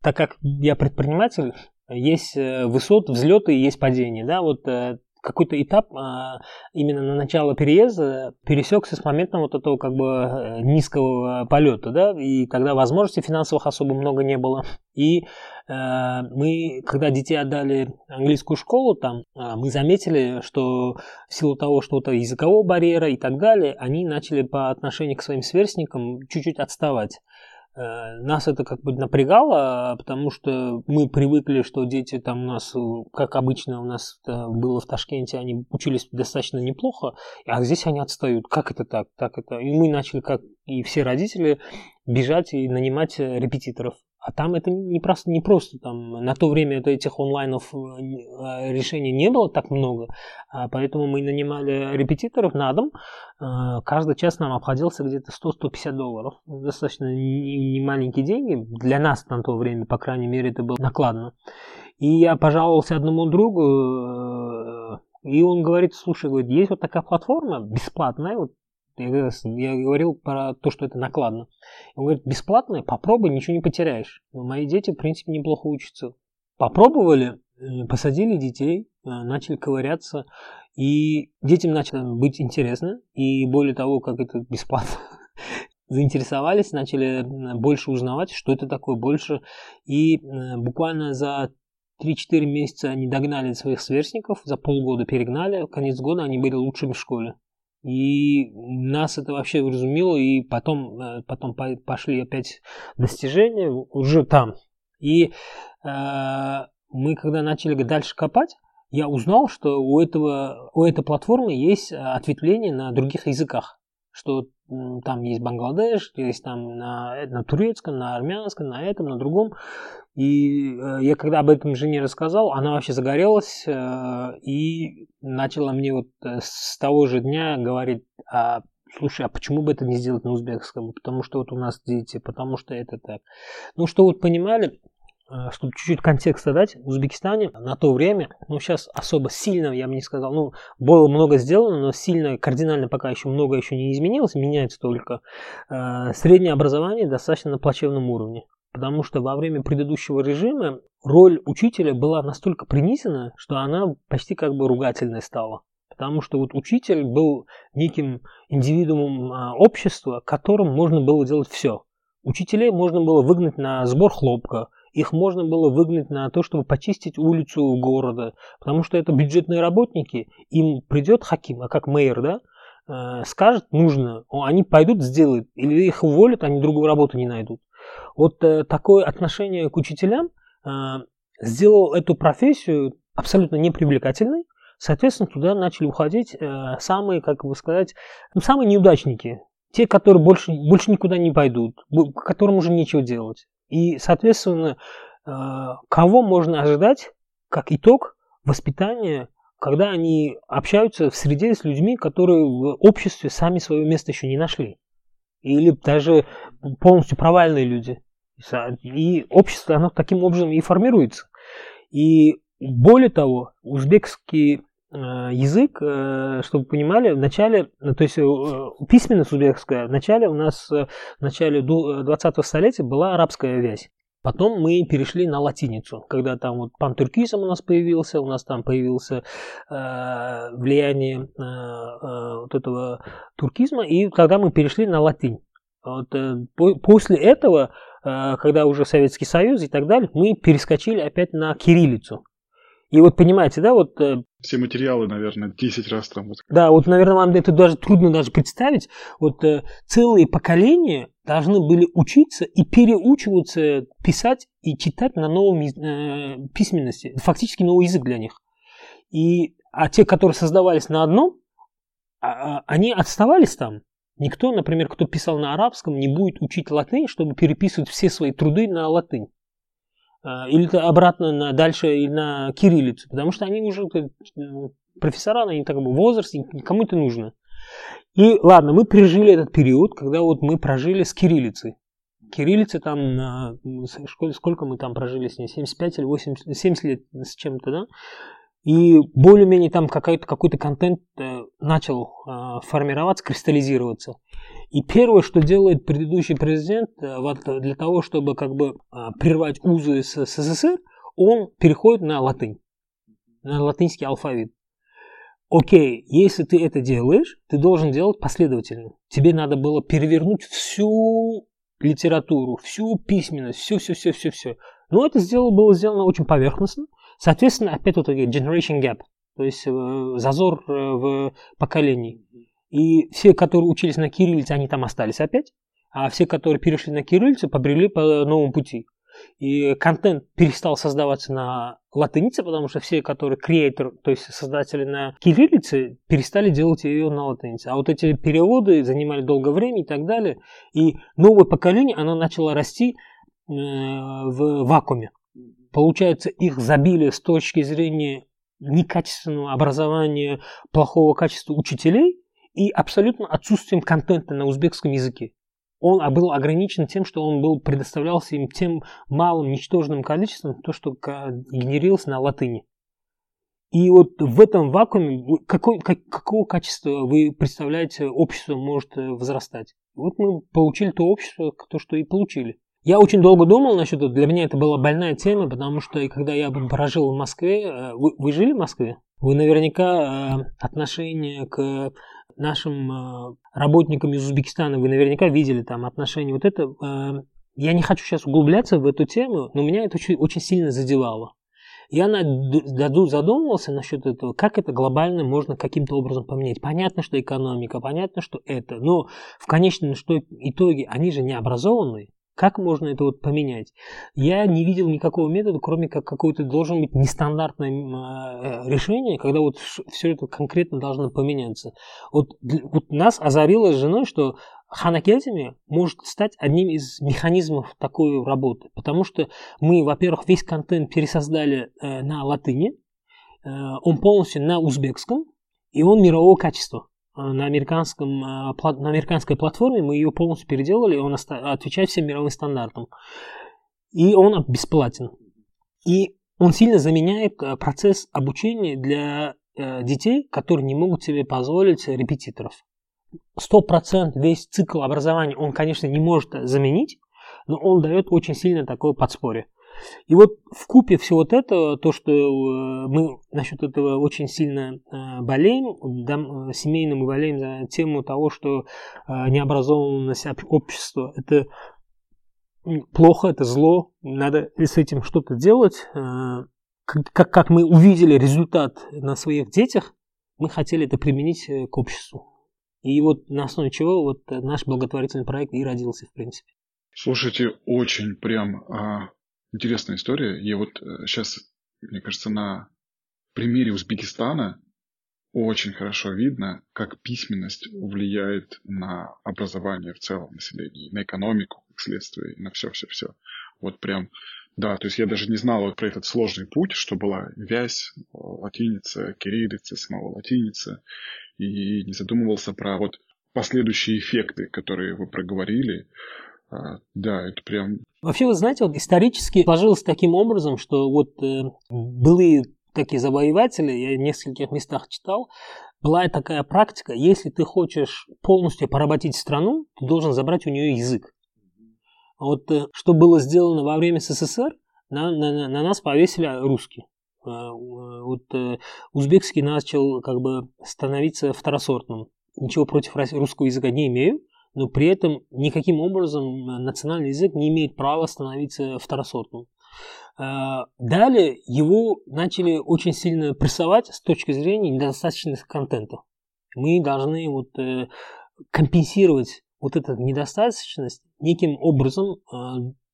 так как я предприниматель, есть э, высоты, взлеты и есть падения. Да? Вот э, какой-то этап а, именно на начало переезда пересекся с моментом вот этого как бы э, низкого полета, да, и тогда возможностей финансовых особо много не было. И мы, когда детей отдали английскую школу, там мы заметили, что в силу того, что это языкового барьера и так далее, они начали по отношению к своим сверстникам чуть-чуть отставать. Э, нас это как бы напрягало, потому что мы привыкли, что дети там у нас, как обычно у нас было в Ташкенте, они учились достаточно неплохо, а здесь они отстают. Как это так? Так это. И мы начали, как и все родители, бежать и нанимать репетиторов. А там это не просто, не просто там, на то время это этих онлайнов э, э, решений не было так много, а поэтому мы нанимали репетиторов на дом. Э, каждый час нам обходился где-то 100-150 долларов. Достаточно не маленькие деньги. Для нас на то время, по крайней мере, это было накладно. И я пожаловался одному другу, и он говорит, слушай, говорит, есть вот такая платформа бесплатная, вот я, говорил про то, что это накладно. Он говорит, бесплатное, попробуй, ничего не потеряешь. Но мои дети, в принципе, неплохо учатся. Попробовали, э, посадили детей, э, начали ковыряться, и детям начало быть интересно, и более того, как это бесплатно, (laughs) заинтересовались, начали больше узнавать, что это такое больше, и э, буквально за 3-4 месяца они догнали своих сверстников, за полгода перегнали, конец года они были лучшими в школе. И нас это вообще вразумило, и потом, э, потом пошли опять достижения уже там. И э, мы, когда начали дальше копать, я узнал, что у, этого, у этой платформы есть ответвление на других языках. Что там есть Бангладеш, есть там на, на турецком, на армянском, на этом, на другом. И э, я когда об этом жене рассказал, она вообще загорелась э, и начала мне вот э, с того же дня говорить, а, слушай, а почему бы это не сделать на узбекском? Потому что вот у нас дети, потому что это так. Ну, что вот понимали, чтобы чуть-чуть контекста дать, в Узбекистане на то время, ну сейчас особо сильно, я бы не сказал, ну было много сделано, но сильно, кардинально пока еще много еще не изменилось, меняется только. Среднее образование достаточно на плачевном уровне. Потому что во время предыдущего режима роль учителя была настолько принизена, что она почти как бы ругательной стала. Потому что вот учитель был неким индивидуумом а, общества, которым можно было делать все. Учителей можно было выгнать на сбор хлопка, их можно было выгнать на то, чтобы почистить улицу города, потому что это бюджетные работники, им придет Хаким, а как мэр, да, э, скажет нужно, они пойдут сделают, или их уволят, они другую работу не найдут. Вот э, такое отношение к учителям э, сделало эту профессию абсолютно непривлекательной. Соответственно, туда начали уходить самые, как бы сказать, ну, самые неудачники. Те, которые больше, больше никуда не пойдут, которым уже нечего делать. И, соответственно, э, кого можно ожидать, как итог, воспитания, когда они общаются в среде с людьми, которые в обществе сами свое место еще не нашли или даже полностью провальные люди. И общество, оно таким образом и формируется. И более того, узбекский язык, чтобы вы понимали, в начале, то есть письменность узбекская, в начале у нас, в начале 20-го столетия была арабская вязь. Потом мы перешли на латиницу, когда там вот пантуркизм у нас появился, у нас там появился э, влияние э, э, вот этого туркизма, и тогда мы перешли на латынь. Вот, э, по, после этого, э, когда уже Советский Союз и так далее, мы перескочили опять на кириллицу. И вот понимаете, да, вот... Э, Все материалы, наверное, 10 раз там. Вот. Да, вот, наверное, вам это даже трудно даже представить. Вот э, целые поколения должны были учиться и переучиваться писать и читать на новом э, письменности. Фактически новый язык для них. И, а те, которые создавались на одном, а, а, они отставались там. Никто, например, кто писал на арабском, не будет учить латынь, чтобы переписывать все свои труды на латынь. А, или обратно на, дальше и на кириллицу, потому что они уже профессора, они так возраст, никому это нужно. И ладно, мы пережили этот период, когда вот мы прожили с кириллицей. Кириллица там, сколько мы там прожили с ней, 75 или 80, 70 лет с чем-то, да? И более-менее там какой-то какой контент э, начал э, формироваться, кристаллизироваться. И первое, что делает предыдущий президент э, для того, чтобы как бы прервать узы с СССР, он переходит на латынь, на латинский алфавит. Окей, если ты это делаешь, ты должен делать последовательно. Тебе надо было перевернуть всю литературу, всю письменность, все-все-все-все-все. Но это сделано, было сделано очень поверхностно. Соответственно, опять вот generation gap, то есть э, зазор э, в поколении. И все, которые учились на кириллице, они там остались опять, а все, которые перешли на кириллицу, побрели по новому пути. И контент перестал создаваться на латынице, потому что все, которые креатор, то есть создатели на кириллице, перестали делать ее на латынице. А вот эти переводы занимали долгое время и так далее. И новое поколение, оно начало расти э, в вакууме. Получается, их забили с точки зрения некачественного образования, плохого качества учителей и абсолютно отсутствием контента на узбекском языке. Он был ограничен тем, что он был предоставлялся им тем малым, ничтожным количеством, то, что генерировалось на латыни. И вот в этом вакууме какой, как, какого качества вы представляете общество может э, возрастать? Вот мы получили то общество, то, что и получили. Я очень долго думал насчет этого. Для меня это была больная тема, потому что когда я прожил в Москве, э, вы, вы жили в Москве? Вы наверняка э, отношение к нашим э, работникам из Узбекистана, вы наверняка видели там отношения. Вот это, я не хочу сейчас углубляться в эту тему, но меня это очень, очень сильно задевало. Я задумывался насчет этого, как это глобально можно каким-то образом поменять. Понятно, что экономика, понятно, что это, но в конечном итоге они же не образованные. Как можно это вот поменять? Я не видел никакого метода, кроме как какое-то должен быть нестандартное э, решение, когда вот все это конкретно должно поменяться. Вот, вот нас озарило с женой, что Хан Academy может стать одним из механизмов такой работы, потому что мы, во-первых, весь контент пересоздали э, на латыни, э, он полностью на узбекском, и он мирового качества. Э, на, американском, э, на американской платформе, мы ее полностью переделали, он отвечает всем мировым стандартам. И он бесплатен. И он сильно заменяет э, процесс обучения для детей, которые не могут себе позволить репетиторов. Сто процентов весь цикл образования он, конечно, не может заменить, но он дает очень сильно такое подспорье. И вот в купе всего вот этого, то, что э, мы насчет этого очень сильно э, болеем, э, семейно мы болеем за тему того, что необразованность общества – это плохо, это зло, надо с этим что-то делать. Как, как мы увидели результат на своих детях, мы хотели это применить к обществу. И вот на основе чего вот наш благотворительный проект и родился, в принципе. Слушайте, очень прям а, интересная история. И вот сейчас, э, мне кажется, на примере Узбекистана очень хорошо видно, как письменность влияет на образование в целом населения, на экономику, как следствие, на все-все-все. Вот прям, да, то есть я даже не знал вот про этот сложный путь, что была вязь, латиница, кириллица, снова латиница, и не задумывался про вот последующие эффекты, которые вы проговорили, а, да, это прям... Вообще, вы знаете, вот исторически сложилось таким образом, что вот э, былые такие завоеватели, я в нескольких местах читал, была такая практика, если ты хочешь полностью поработить страну, ты должен забрать у нее язык. Вот э, что было сделано во время СССР, на, на, на нас повесили русский. Э, вот э, узбекский начал как бы становиться второсортным. Ничего против русского языка не имею, но при этом никаким образом национальный язык не имеет права становиться второсортным. Далее его начали очень сильно прессовать с точки зрения недостаточности контента. Мы должны вот компенсировать вот эту недостаточность неким образом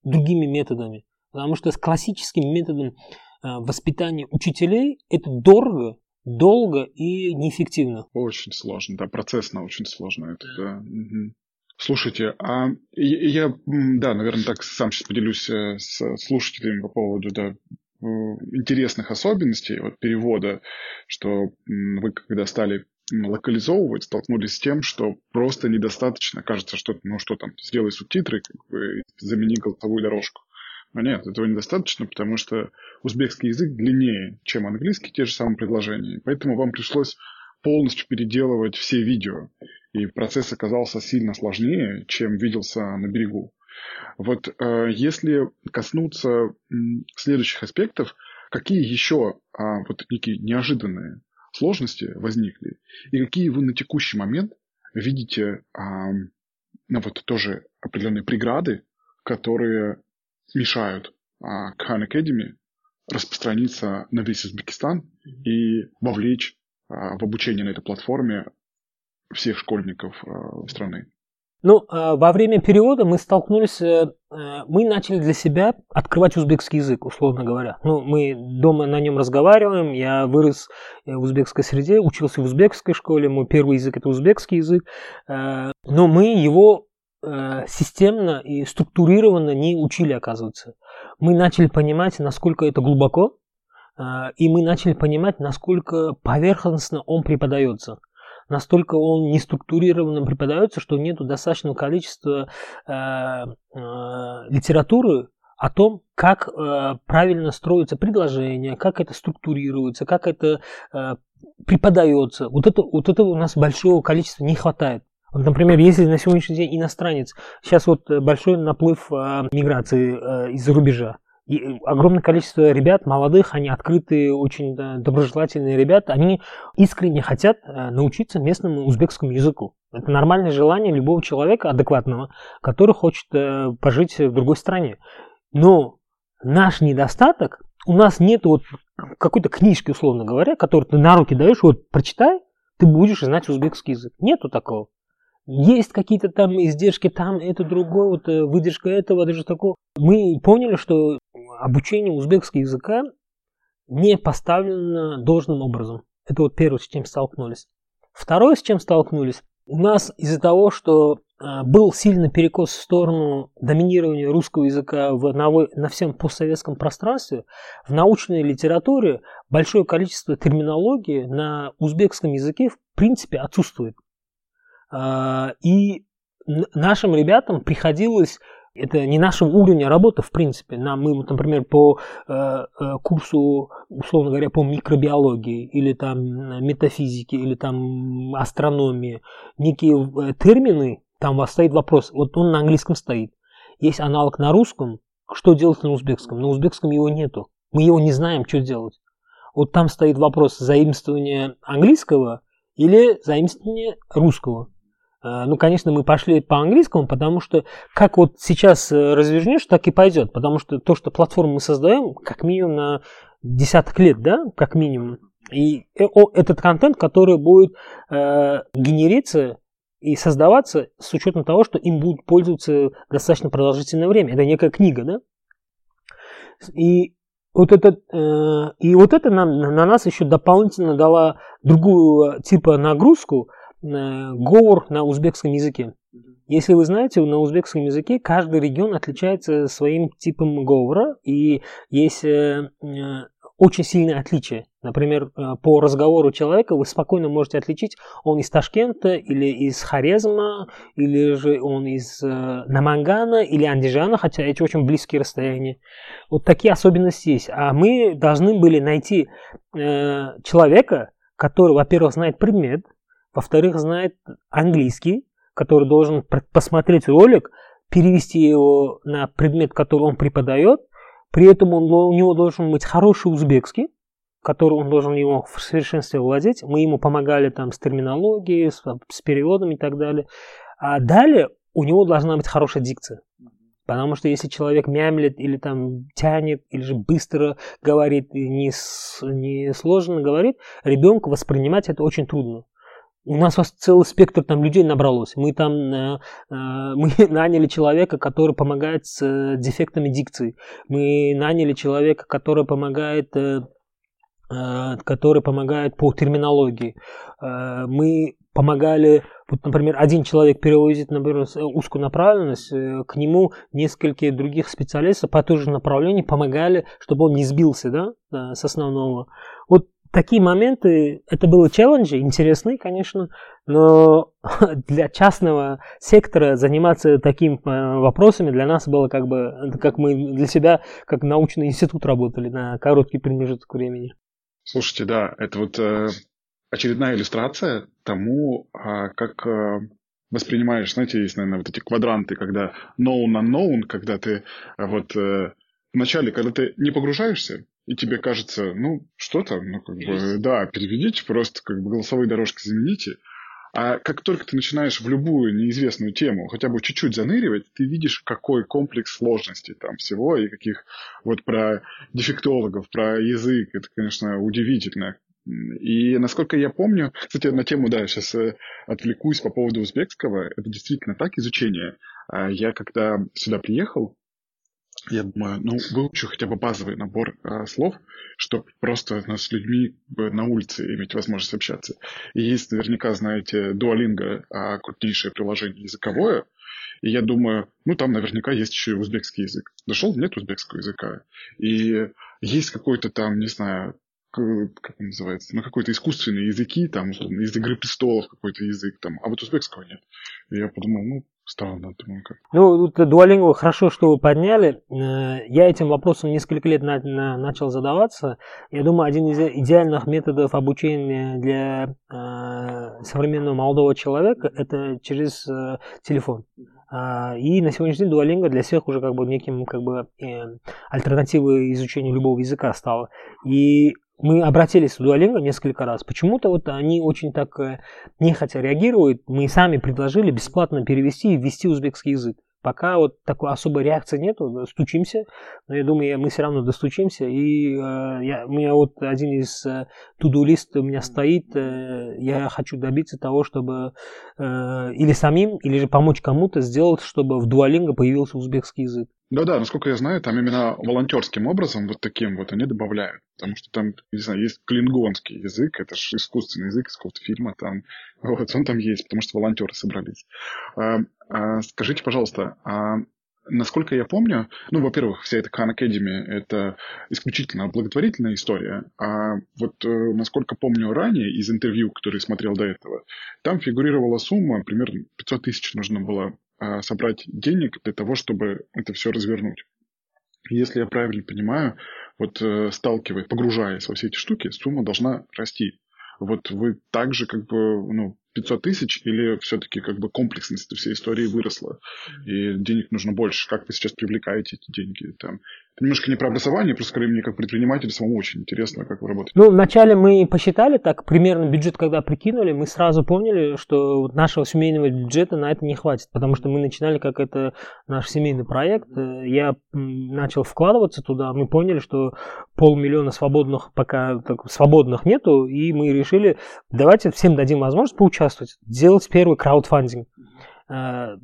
другими методами. Потому что с классическим методом воспитания учителей это дорого, долго и неэффективно. Очень сложно, да, процессно очень сложно это, да. Угу. Слушайте, а я, да, наверное, так сам сейчас поделюсь э, с слушателями по поводу да, интересных особенностей вот, перевода, что вы когда стали локализовывать, столкнулись с тем, что просто недостаточно, кажется, что ну что там, сделай субтитры, как бы, замени голосовую дорожку. Но нет, этого недостаточно, потому что узбекский язык длиннее, чем английский, те же самые предложения. Поэтому вам пришлось полностью переделывать все видео и процесс оказался сильно сложнее, чем виделся на берегу. Вот э, если коснуться следующих аспектов, какие еще э, вот некие неожиданные сложности возникли, и какие вы на текущий момент видите э, ну, вот тоже определенные преграды, которые мешают э, Khan Academy распространиться на весь Узбекистан и вовлечь в обучение на этой платформе всех школьников э, страны. Ну, э, во время перевода мы столкнулись, э, мы начали для себя открывать узбекский язык, условно говоря. Ну, мы дома на нем разговариваем, я вырос в узбекской среде, учился в узбекской школе, мой первый язык это узбекский язык, но мы его системно и структурированно не учили, оказывается. Мы начали понимать, насколько это глубоко, и мы начали понимать, насколько поверхностно он преподается настолько он не структурированно преподается, что нету достаточного количества э, э, литературы о том, как э, правильно строится предложение, как это структурируется, как это э, преподается. Вот, это, вот этого у нас большого количества не хватает. Вот, например, если на сегодняшний день иностранец, сейчас вот большой наплыв э, миграции э, из-за рубежа, и огромное количество ребят, молодых, они открытые, очень доброжелательные ребята, они искренне хотят э, научиться местному узбекскому языку. Это нормальное желание любого человека адекватного, который хочет э, пожить в другой стране. Но наш недостаток, у нас нет вот какой-то книжки, условно говоря, которую ты на руки даешь, вот прочитай, ты будешь знать узбекский язык. Нету такого. Есть какие-то там издержки, там это другое, вот э, выдержка этого, даже такого. Мы поняли, что обучение узбекского языка не поставлено должным образом. Это вот первое, с чем столкнулись. Второе, с чем столкнулись, у нас из-за того, что э, был сильный перекос в сторону доминирования русского языка в, на, на всем постсоветском пространстве, в научной литературе большое количество терминологии на узбекском языке в принципе отсутствует. А, и нашим ребятам приходилось это не нашего уровня работы, в принципе. Нам, мы, например, по э, э, курсу, условно говоря, по микробиологии или там метафизике или там астрономии, некие э, термины, там у вас стоит вопрос, вот он на английском стоит. Есть аналог на русском, что делать на узбекском? На узбекском его нету. Мы его не знаем, что делать. Вот там стоит вопрос заимствования английского или заимствования русского. Э, ну, конечно, мы пошли по английскому, потому что как вот сейчас э, развернешь, так и пойдет. Потому что то, что платформу мы создаем, как минимум на десяток лет, да, как минимум. И э, этот контент, который будет э, генериться и создаваться с учетом того, что им будут пользоваться достаточно продолжительное время. Это некая книга, да? И вот это, э, и вот это нам, на нас еще дополнительно дала другую типа нагрузку – Э, говор на узбекском языке. Если вы знаете, на узбекском языке каждый регион отличается своим типом говора, и есть э, э, очень сильное отличие. Например, э, по разговору человека вы спокойно можете отличить, он из Ташкента или из Хорезма, или же он из э, Намангана или Андижана, хотя эти очень близкие расстояния. Вот такие особенности есть. А мы должны были найти э, человека, который, во-первых, знает предмет, во-вторых, знает английский, который должен посмотреть ролик, перевести его на предмет, который он преподает, при этом он, у него должен быть хороший узбекский, который он должен его в совершенстве владеть. Мы ему помогали там с терминологией, с, с переводом и так далее. А далее у него должна быть хорошая дикция. Потому что если человек мямлит или там тянет, или же быстро говорит, не, не сложно говорит, ребенку воспринимать это очень трудно. У нас целый спектр там людей набралось. Мы там э, э, мы (laughs) наняли человека, который помогает с э, дефектами дикции. Мы наняли человека, который помогает э, Э, который помогает по терминологии. Э, мы помогали, вот, например, один человек переводит, например, узкую направленность, э, к нему несколько других специалистов по тому же направлению помогали, чтобы он не сбился да, с основного. Вот такие моменты, это было челленджи, интересные, конечно, но (laughs) для частного сектора заниматься такими вопросами для нас было как бы, как мы для себя, как научный институт работали на короткий промежуток времени. Слушайте, да, это вот э, очередная иллюстрация тому, э, как э, воспринимаешь, знаете, есть, наверное, вот эти квадранты, когда known unknown, когда ты э, вот э, вначале, когда ты не погружаешься, и тебе кажется, ну, что там, ну, как бы, да, переведите, просто как бы голосовые дорожки замените, а как только ты начинаешь в любую неизвестную тему хотя бы чуть-чуть заныривать, ты видишь, какой комплекс сложностей там всего, и каких вот про дефектологов, про язык, это, конечно, удивительно. И насколько я помню, кстати, на тему, да, сейчас э, отвлекусь по поводу узбекского, это действительно так изучение. А я когда сюда приехал, я думаю, ну, выучу хотя бы базовый набор э, слов, чтобы просто ну, с людьми на улице иметь возможность общаться. И есть, наверняка, знаете, Duolingo, э, крупнейшее приложение языковое, и я думаю, ну, там наверняка есть еще и узбекский язык. Дошел, нет узбекского языка. И есть какой-то там, не знаю, как он называется, ну, какой-то искусственный языки, там, из «Игры престолов» какой-то язык, там, а вот узбекского нет. И я подумал, ну, Странно, как. Ну, Duolingo хорошо, что вы подняли. Э, я этим вопросом несколько лет на, на, начал задаваться. Я думаю, один из идеальных методов обучения для э, современного молодого человека это через э, телефон. Uh, и на сегодняшний день Duolingo для всех уже как бы неким как бы э, альтернативой изучению любого языка стало. И мы обратились в Duolingo несколько раз. Почему-то вот они очень так э, нехотя реагируют. Мы сами предложили бесплатно перевести и ввести узбекский язык. Пока вот такой особой реакции нету, стучимся, но я думаю, мы все равно достучимся. И э, я, у меня вот один из э, туду-лист у меня стоит, э, я хочу добиться того, чтобы э, или самим, или же помочь кому-то сделать, чтобы в Duolingo появился узбекский язык. Да-да, насколько я знаю, там именно волонтерским образом, вот таким вот, они добавляют. Потому что там, не знаю, есть клингонский язык, это же искусственный язык из какого-то фильма, там, вот, он там есть, потому что волонтеры собрались. А, скажите, пожалуйста, а насколько я помню, ну, во-первых, вся эта Khan Academy – это исключительно благотворительная история, а вот э, насколько помню ранее из интервью, которые смотрел до этого, там фигурировала сумма, примерно 500 тысяч нужно было а, собрать денег для того, чтобы это все развернуть. Если я правильно понимаю, вот э, сталкиваясь, погружаясь во все эти штуки, сумма должна расти. Вот вы также как бы, ну, 500 тысяч или все-таки как бы комплексность всей истории выросла, и денег нужно больше? Как вы сейчас привлекаете эти деньги? Там, это немножко не про образование, просто скорее мне как предприниматель самому очень интересно, как вы работаете. Ну, вначале мы посчитали так, примерно бюджет, когда прикинули, мы сразу поняли, что нашего семейного бюджета на это не хватит, потому что мы начинали как это наш семейный проект. Я начал вкладываться туда, мы поняли, что полмиллиона свободных пока так, свободных нету, и мы решили, давайте всем дадим возможность поучаствовать, сделать первый краудфандинг. Э,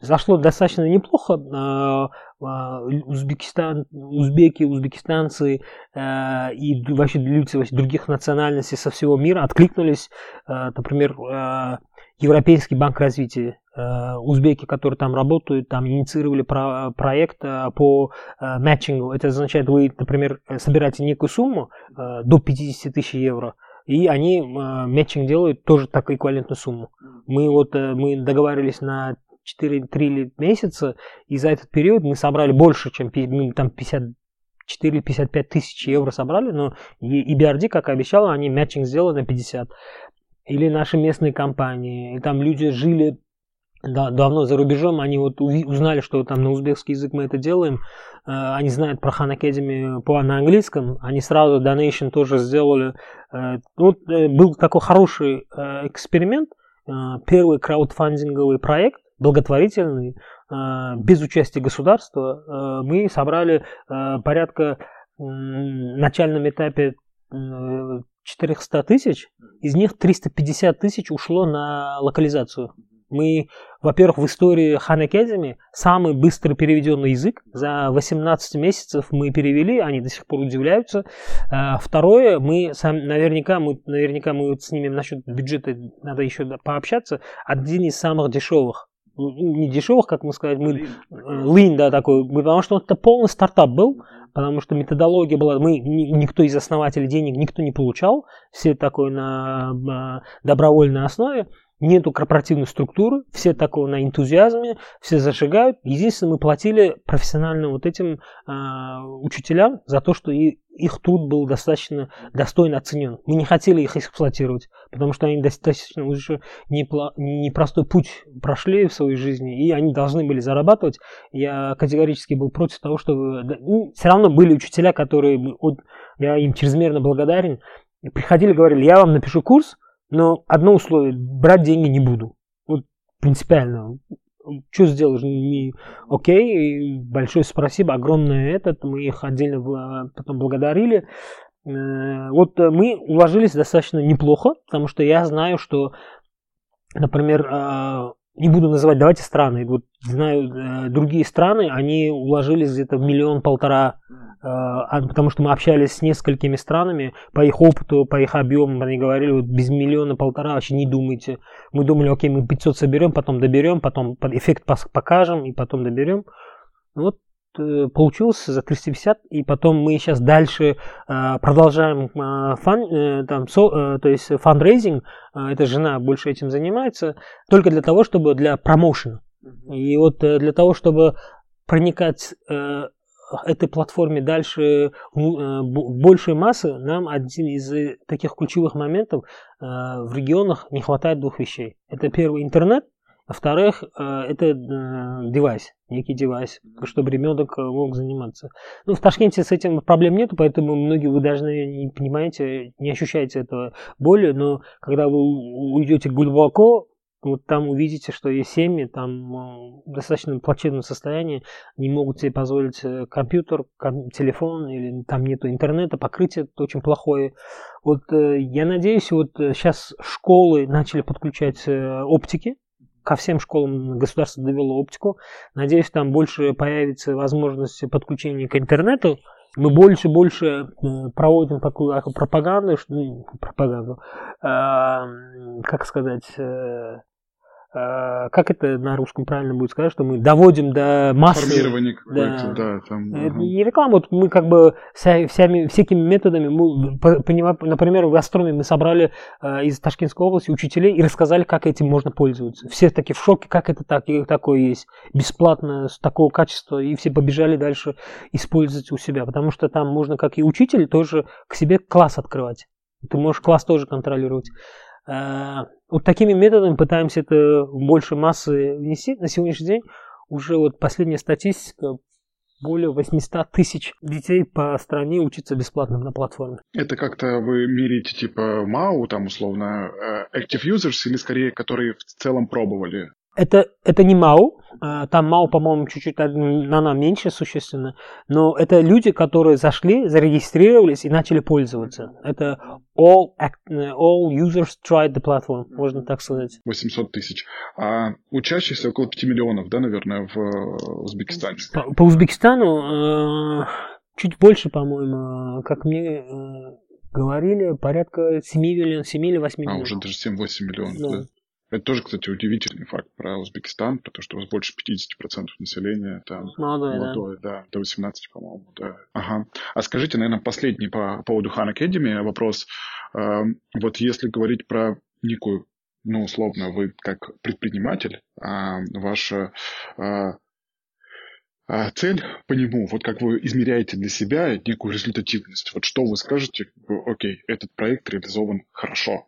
зашло достаточно неплохо. Э, э, Узбекистан, узбеки, узбекистанцы и вообще люди вообще других национальностей со всего мира откликнулись. Например, Европейский банк развития узбеки, которые там работают, там инициировали про, проект по матчингу. Это означает, вы, например, собираете некую сумму до 50 тысяч евро, и они э, матчинг делают тоже так эквивалентную сумму. Мы вот э, мы договаривались на 4-3 месяца, и за этот период мы собрали больше, чем ну, там 50 4-55 тысяч евро собрали, но и BRD, как обещала, они матчинг сделали на 50. Или наши местные компании, и там люди жили да, давно за рубежом, они вот узнали, что там на узбекский язык мы это делаем, э, они знают про Хан Academy по на английском, они сразу donation тоже сделали. Э, вот э, был такой хороший эксперимент, первый краудфандинговый проект, благотворительный, без участия государства. Мы собрали порядка на начальном этапе 400 тысяч, из них 350 тысяч ушло на локализацию. Мы, во-первых, в истории Хан Academy самый быстро переведенный язык. За 18 месяцев мы перевели, они до сих пор удивляются. А, второе, мы сам, наверняка, мы, наверняка мы вот снимем насчет бюджета, надо еще пообщаться. Один из самых дешевых ну, не дешевых, как мы сказать, мы lean, да, такой, потому что это полный стартап был, потому что методология была, мы, никто из основателей денег никто не получал, все такое на добровольной основе, нету корпоративной структуры, все такого на энтузиазме, все зажигают. Единственное, мы платили профессионально вот этим э, учителям за то, что и, их труд был достаточно достойно оценен. Мы не хотели их эксплуатировать, потому что они достаточно уже непростой путь прошли в своей жизни, и они должны были зарабатывать. Я категорически был против того, чтобы... Ну, все равно были учителя, которые... Я им чрезмерно благодарен. Приходили, говорили, я вам напишу курс, но одно условие, брать деньги не буду. Вот принципиально. Что сделаешь? Не, окей, большое спасибо, огромное этот, мы их отдельно потом благодарили. Э, вот мы уложились достаточно неплохо, потому что я знаю, что, например, а, не буду называть, давайте страны. Вот знаю э, другие страны, они уложились где-то в миллион-полтора, э, а, потому что мы общались с несколькими странами, по их опыту, по их объемам, они говорили, вот без миллиона-полтора вообще не думайте. Мы думали, окей, мы 500 соберем, потом доберем, потом эффект покажем и потом доберем. Вот Э, получилось за 350, и потом мы сейчас дальше э, продолжаем э, фан, там, со, то есть фандрейзинг, эта жена больше этим занимается, только для того, чтобы для промоушена. И вот для того, чтобы проникать этой платформе дальше в большей массы, нам один из таких ключевых моментов в регионах не хватает двух вещей. Это первый интернет, во-вторых, э, это девайс, некий девайс, чтобы ребенок э, мог заниматься. Ну, в Ташкенте с этим проблем нет, поэтому многие вы даже не понимаете, не ощущаете этого боли, но когда вы уйдете глубоко, вот там увидите, что есть семьи, там достаточно плачевном состоянии, не могут себе позволить компьютер, телефон, или там нету интернета, покрытие очень плохое. Вот я надеюсь, вот сейчас школы начали подключать оптики, ко всем школам государство довело оптику. Надеюсь, там больше появится возможность подключения к интернету. Мы больше и больше э, проводим такую пропаганду, ну, пропаганду, э, как сказать, э, как это на русском правильно будет сказать, что мы доводим до массы. Формирование какое-то, да. да там, это не реклама, вот мы как бы вся, всякими методами, мы, например, в Астроме мы собрали э, из Ташкентской области учителей и рассказали, как этим можно пользоваться. Все такие в шоке, как это так, и такое есть, бесплатно, с такого качества, и все побежали дальше использовать у себя, потому что там можно, как и учитель, тоже к себе класс открывать. Ты можешь класс тоже контролировать. Э, вот такими методами пытаемся это в большей массы внести. На сегодняшний день уже вот последняя статистика, более 800 тысяч детей по стране учатся бесплатно на платформе. Это как-то вы мерите типа МАУ, там условно, э, Active Users или скорее, которые в целом пробовали? Это, это не МАУ, а, там МАУ, по-моему, чуть-чуть она меньше существенно, но это люди, которые зашли, зарегистрировались и начали пользоваться. Это all, all users tried the platform, можно так сказать. 800 тысяч. А учащихся около 5 миллионов, да, наверное, в э, Узбекистане? По, по Узбекистану э, чуть больше, по-моему, как мне э, говорили, порядка 7 миллионов, 7 или 8 миллионов. А, уже даже 7-8 миллионов, да. да. Это тоже, кстати, удивительный факт про Узбекистан, потому что у вас больше 50% населения там молодое, молодое да. да, до 18, по-моему, да. Ага. А скажите, наверное, последний по поводу Хан Academy вопрос. Эм, вот если говорить про некую ну, условно, вы как предприниматель, а ваша а, цель по нему, вот как вы измеряете для себя некую результативность, вот что вы скажете, окей, этот проект реализован хорошо,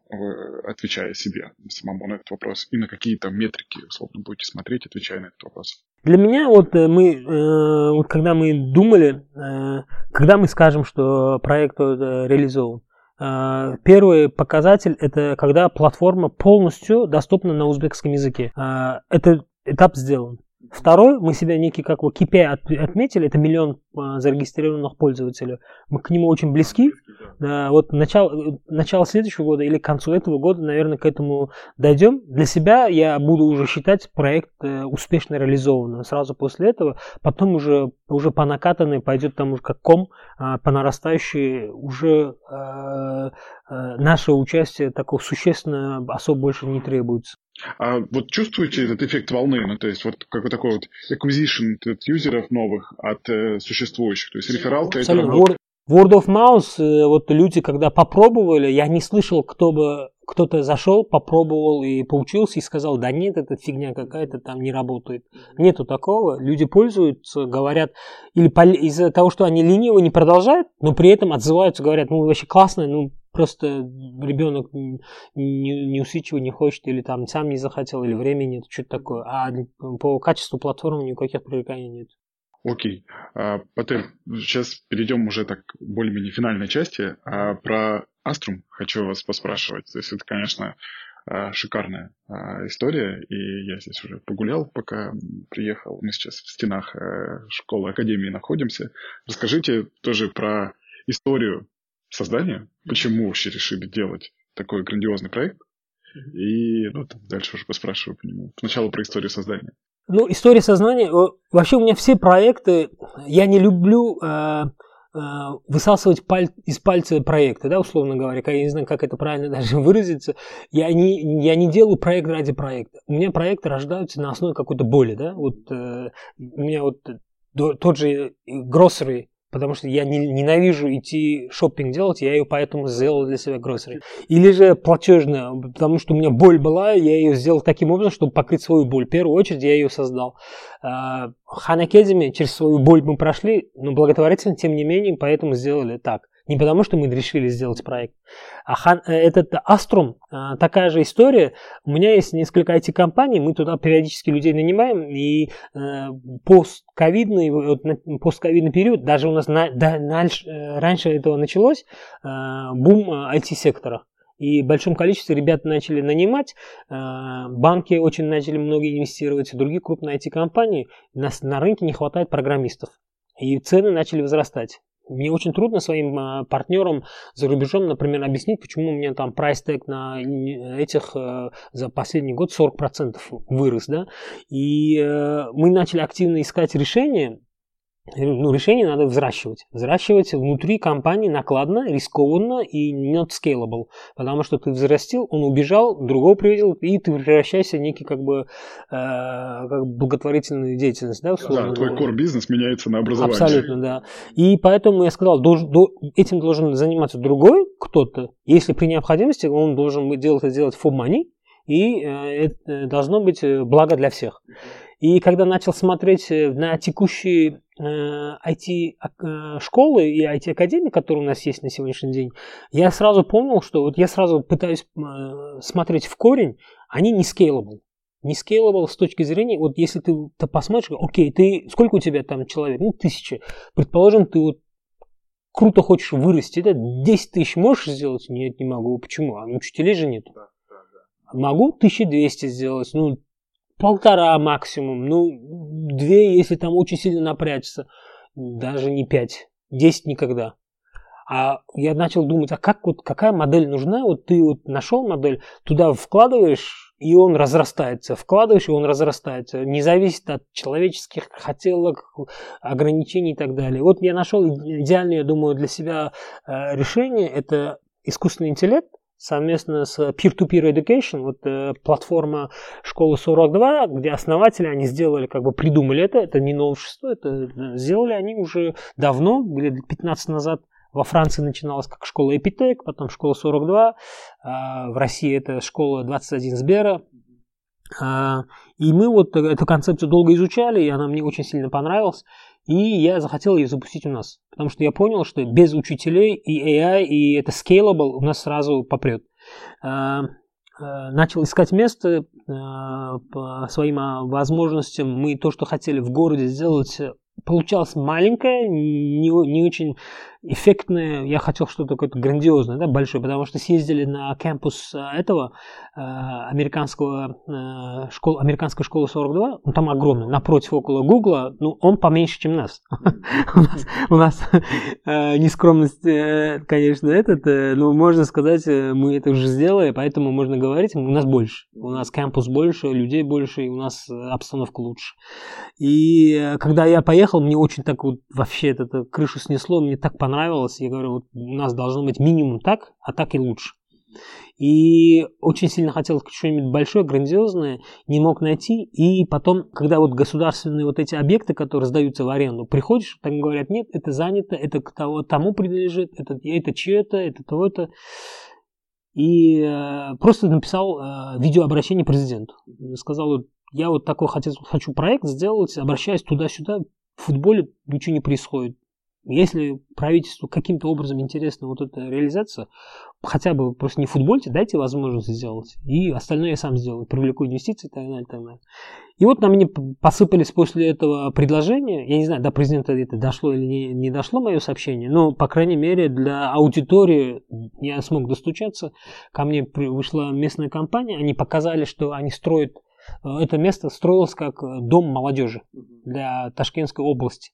отвечая себе самому на этот вопрос, и на какие там метрики, условно, будете смотреть, отвечая на этот вопрос. Для меня вот э, мы, э, вот когда мы думали, э, когда мы скажем, что проект реализован, Первый показатель – это когда платформа полностью доступна на узбекском языке. Это этап сделан. Второй, мы себя некий как бы KPI от, отметили, это миллион зарегистрированных пользователей. Мы к нему очень близки. Да, вот начало, начало следующего года или к концу этого года, наверное, к этому дойдем. Для себя я буду уже считать проект э, успешно реализованным. Сразу после этого, потом уже, уже по накатанной пойдет там уже как ком, э, по нарастающей уже э, э, наше участие такого существенно особо больше не требуется. А вот чувствуете этот эффект волны, ну, то есть вот какой такой вот acquisition от юзеров новых от э, существующих, то есть рефералка это работает? Word of Mouth, э, вот люди, когда попробовали, я не слышал, кто бы кто-то зашел, попробовал и поучился и сказал, да нет, это фигня какая-то там не работает. Нету такого. Люди пользуются, говорят, или из-за того, что они ленивы, не продолжают, но при этом отзываются, говорят, ну вообще классно, ну просто ребенок не, не усидчивый, не хочет, или там сам не захотел, или времени нет, что-то такое. А по качеству платформы никаких привлеканий нет. Окей. А, Патер, сейчас перейдем уже так более-менее финальной части. А про Аструм хочу вас поспрашивать. То есть это, конечно, а, шикарная история, и я здесь уже погулял, пока приехал. Мы сейчас в стенах э, школы, академии находимся. Расскажите тоже про историю создания, почему вообще решили делать такой грандиозный проект, и ну, там дальше уже поспрашиваю по нему. Сначала про историю создания. Ну, история сознания. Вообще у меня все проекты, я не люблю э, э, высасывать паль, из пальца проекты, да, условно говоря, я не знаю, как это правильно (laughs) даже выразиться. Я не, я не делаю проект ради проекта. У меня проекты рождаются на основе какой-то боли, да. Вот э, у меня вот тот же grocery потому что я не, ненавижу идти шопинг делать, я ее поэтому сделал для себя гроссери. Или же платежная, потому что у меня боль была, я ее сделал таким образом, чтобы покрыть свою боль. В первую очередь я ее создал. Хан через свою боль мы прошли, но благотворительно, тем не менее, поэтому сделали так. Не потому, что мы решили сделать проект. А хан, э, этот Аструм, э, такая же история. У меня есть несколько IT-компаний, мы туда периодически людей нанимаем, и э, постковидный, постковидный период, даже у нас на, да, на, раньше этого началось, бум IT-сектора. И в большом количестве ребят начали нанимать, банки очень начали много инвестировать, другие крупные IT-компании. На, на рынке не хватает программистов. И цены начали возрастать. Мне очень трудно своим а, партнерам за рубежом, например, объяснить, почему у меня там прайс тег на этих э, за последний год 40% вырос, да. И э, мы начали активно искать решения, ну, решение надо взращивать. Взращивать внутри компании накладно, рискованно и not scalable. Потому что ты взрастил, он убежал, другого привидел, и ты превращаешься в некий как бы, э, как благотворительную деятельность. Да, да твой core бизнес меняется на образование. Абсолютно, да. И поэтому я сказал, долж, до, этим должен заниматься другой кто-то. Если при необходимости он должен делать это делать for money, и э, это должно быть э, благо для всех. И когда начал смотреть э, на текущие IT-школы э, и IT-академии, которые у нас есть на сегодняшний день, я сразу понял, что вот я сразу пытаюсь э, смотреть в корень, они не scalable. Не scalable с точки зрения, вот если ты, ты посмотришь, окей, ты, сколько у тебя там человек? Ну, тысяча. Предположим, ты вот круто хочешь вырасти, да, 10 тысяч можешь сделать? Нет, не могу. Почему? А учителей же нет. Могу 1200 сделать, ну, полтора максимум, ну, две, если там очень сильно напрячься, даже не пять, десять никогда. А я начал думать, а как вот, какая модель нужна? Вот ты вот нашел модель, туда вкладываешь, и он разрастается. Вкладываешь, и он разрастается. Не зависит от человеческих хотелок, ограничений и так далее. Вот я нашел идеальное, я думаю, для себя э, решение. Это искусственный интеллект совместно с Peer-to-Peer Education, вот э, платформа школы 42, где основатели, они сделали, как бы придумали это, это не новшество, это э, сделали они уже давно, лет 15 назад, во Франции начиналась как школа Эпитек, потом школа 42, а в России это школа 21 Сбера, а, и мы вот эту концепцию долго изучали, и она мне очень сильно понравилась. И я захотел ее запустить у нас. Потому что я понял, что без учителей и AI, и это scalable у нас сразу попрет. А, а, начал искать место по своим возможностям. Мы то, что хотели в городе сделать, получалось маленькое, не, не очень эффектное, я хотел что-то такое грандиозное, да, большое, потому что съездили на кампус э, этого э, американского э, школы, американской школы 42, ну там огромный, напротив около Гугла, ну он поменьше, чем нас. (laughs) У нас нескромность, конечно, этот, ну можно сказать, мы это уже сделали, поэтому можно говорить, у нас больше, у нас кампус больше, людей больше, и у нас обстановка лучше. И когда я поехал, мне очень так вот вообще это крышу снесло, мне так понравилось. Я говорю, вот у нас должно быть минимум так, а так и лучше. И очень сильно хотел что-нибудь большое, грандиозное, не мог найти. И потом, когда вот государственные вот эти объекты, которые сдаются в аренду, приходишь, там говорят, нет, это занято, это к того, тому принадлежит, это, это чье-то, это то-то. И э, просто написал э, видеообращение президенту. Сказал, я вот такой хотел, хочу проект сделать, обращаюсь туда-сюда, в футболе ничего не происходит. Если правительству каким-то образом интересна вот эта реализация, хотя бы просто не футбольте, дайте возможность сделать. И остальное я сам сделаю. Привлеку инвестиции и так далее, и так далее. И вот на меня посыпались после этого предложения. Я не знаю, до президента это дошло или не, не дошло мое сообщение, но, по крайней мере, для аудитории я смог достучаться. Ко мне вышла местная компания, они показали, что они строят это место строилось как дом молодежи для Ташкентской области.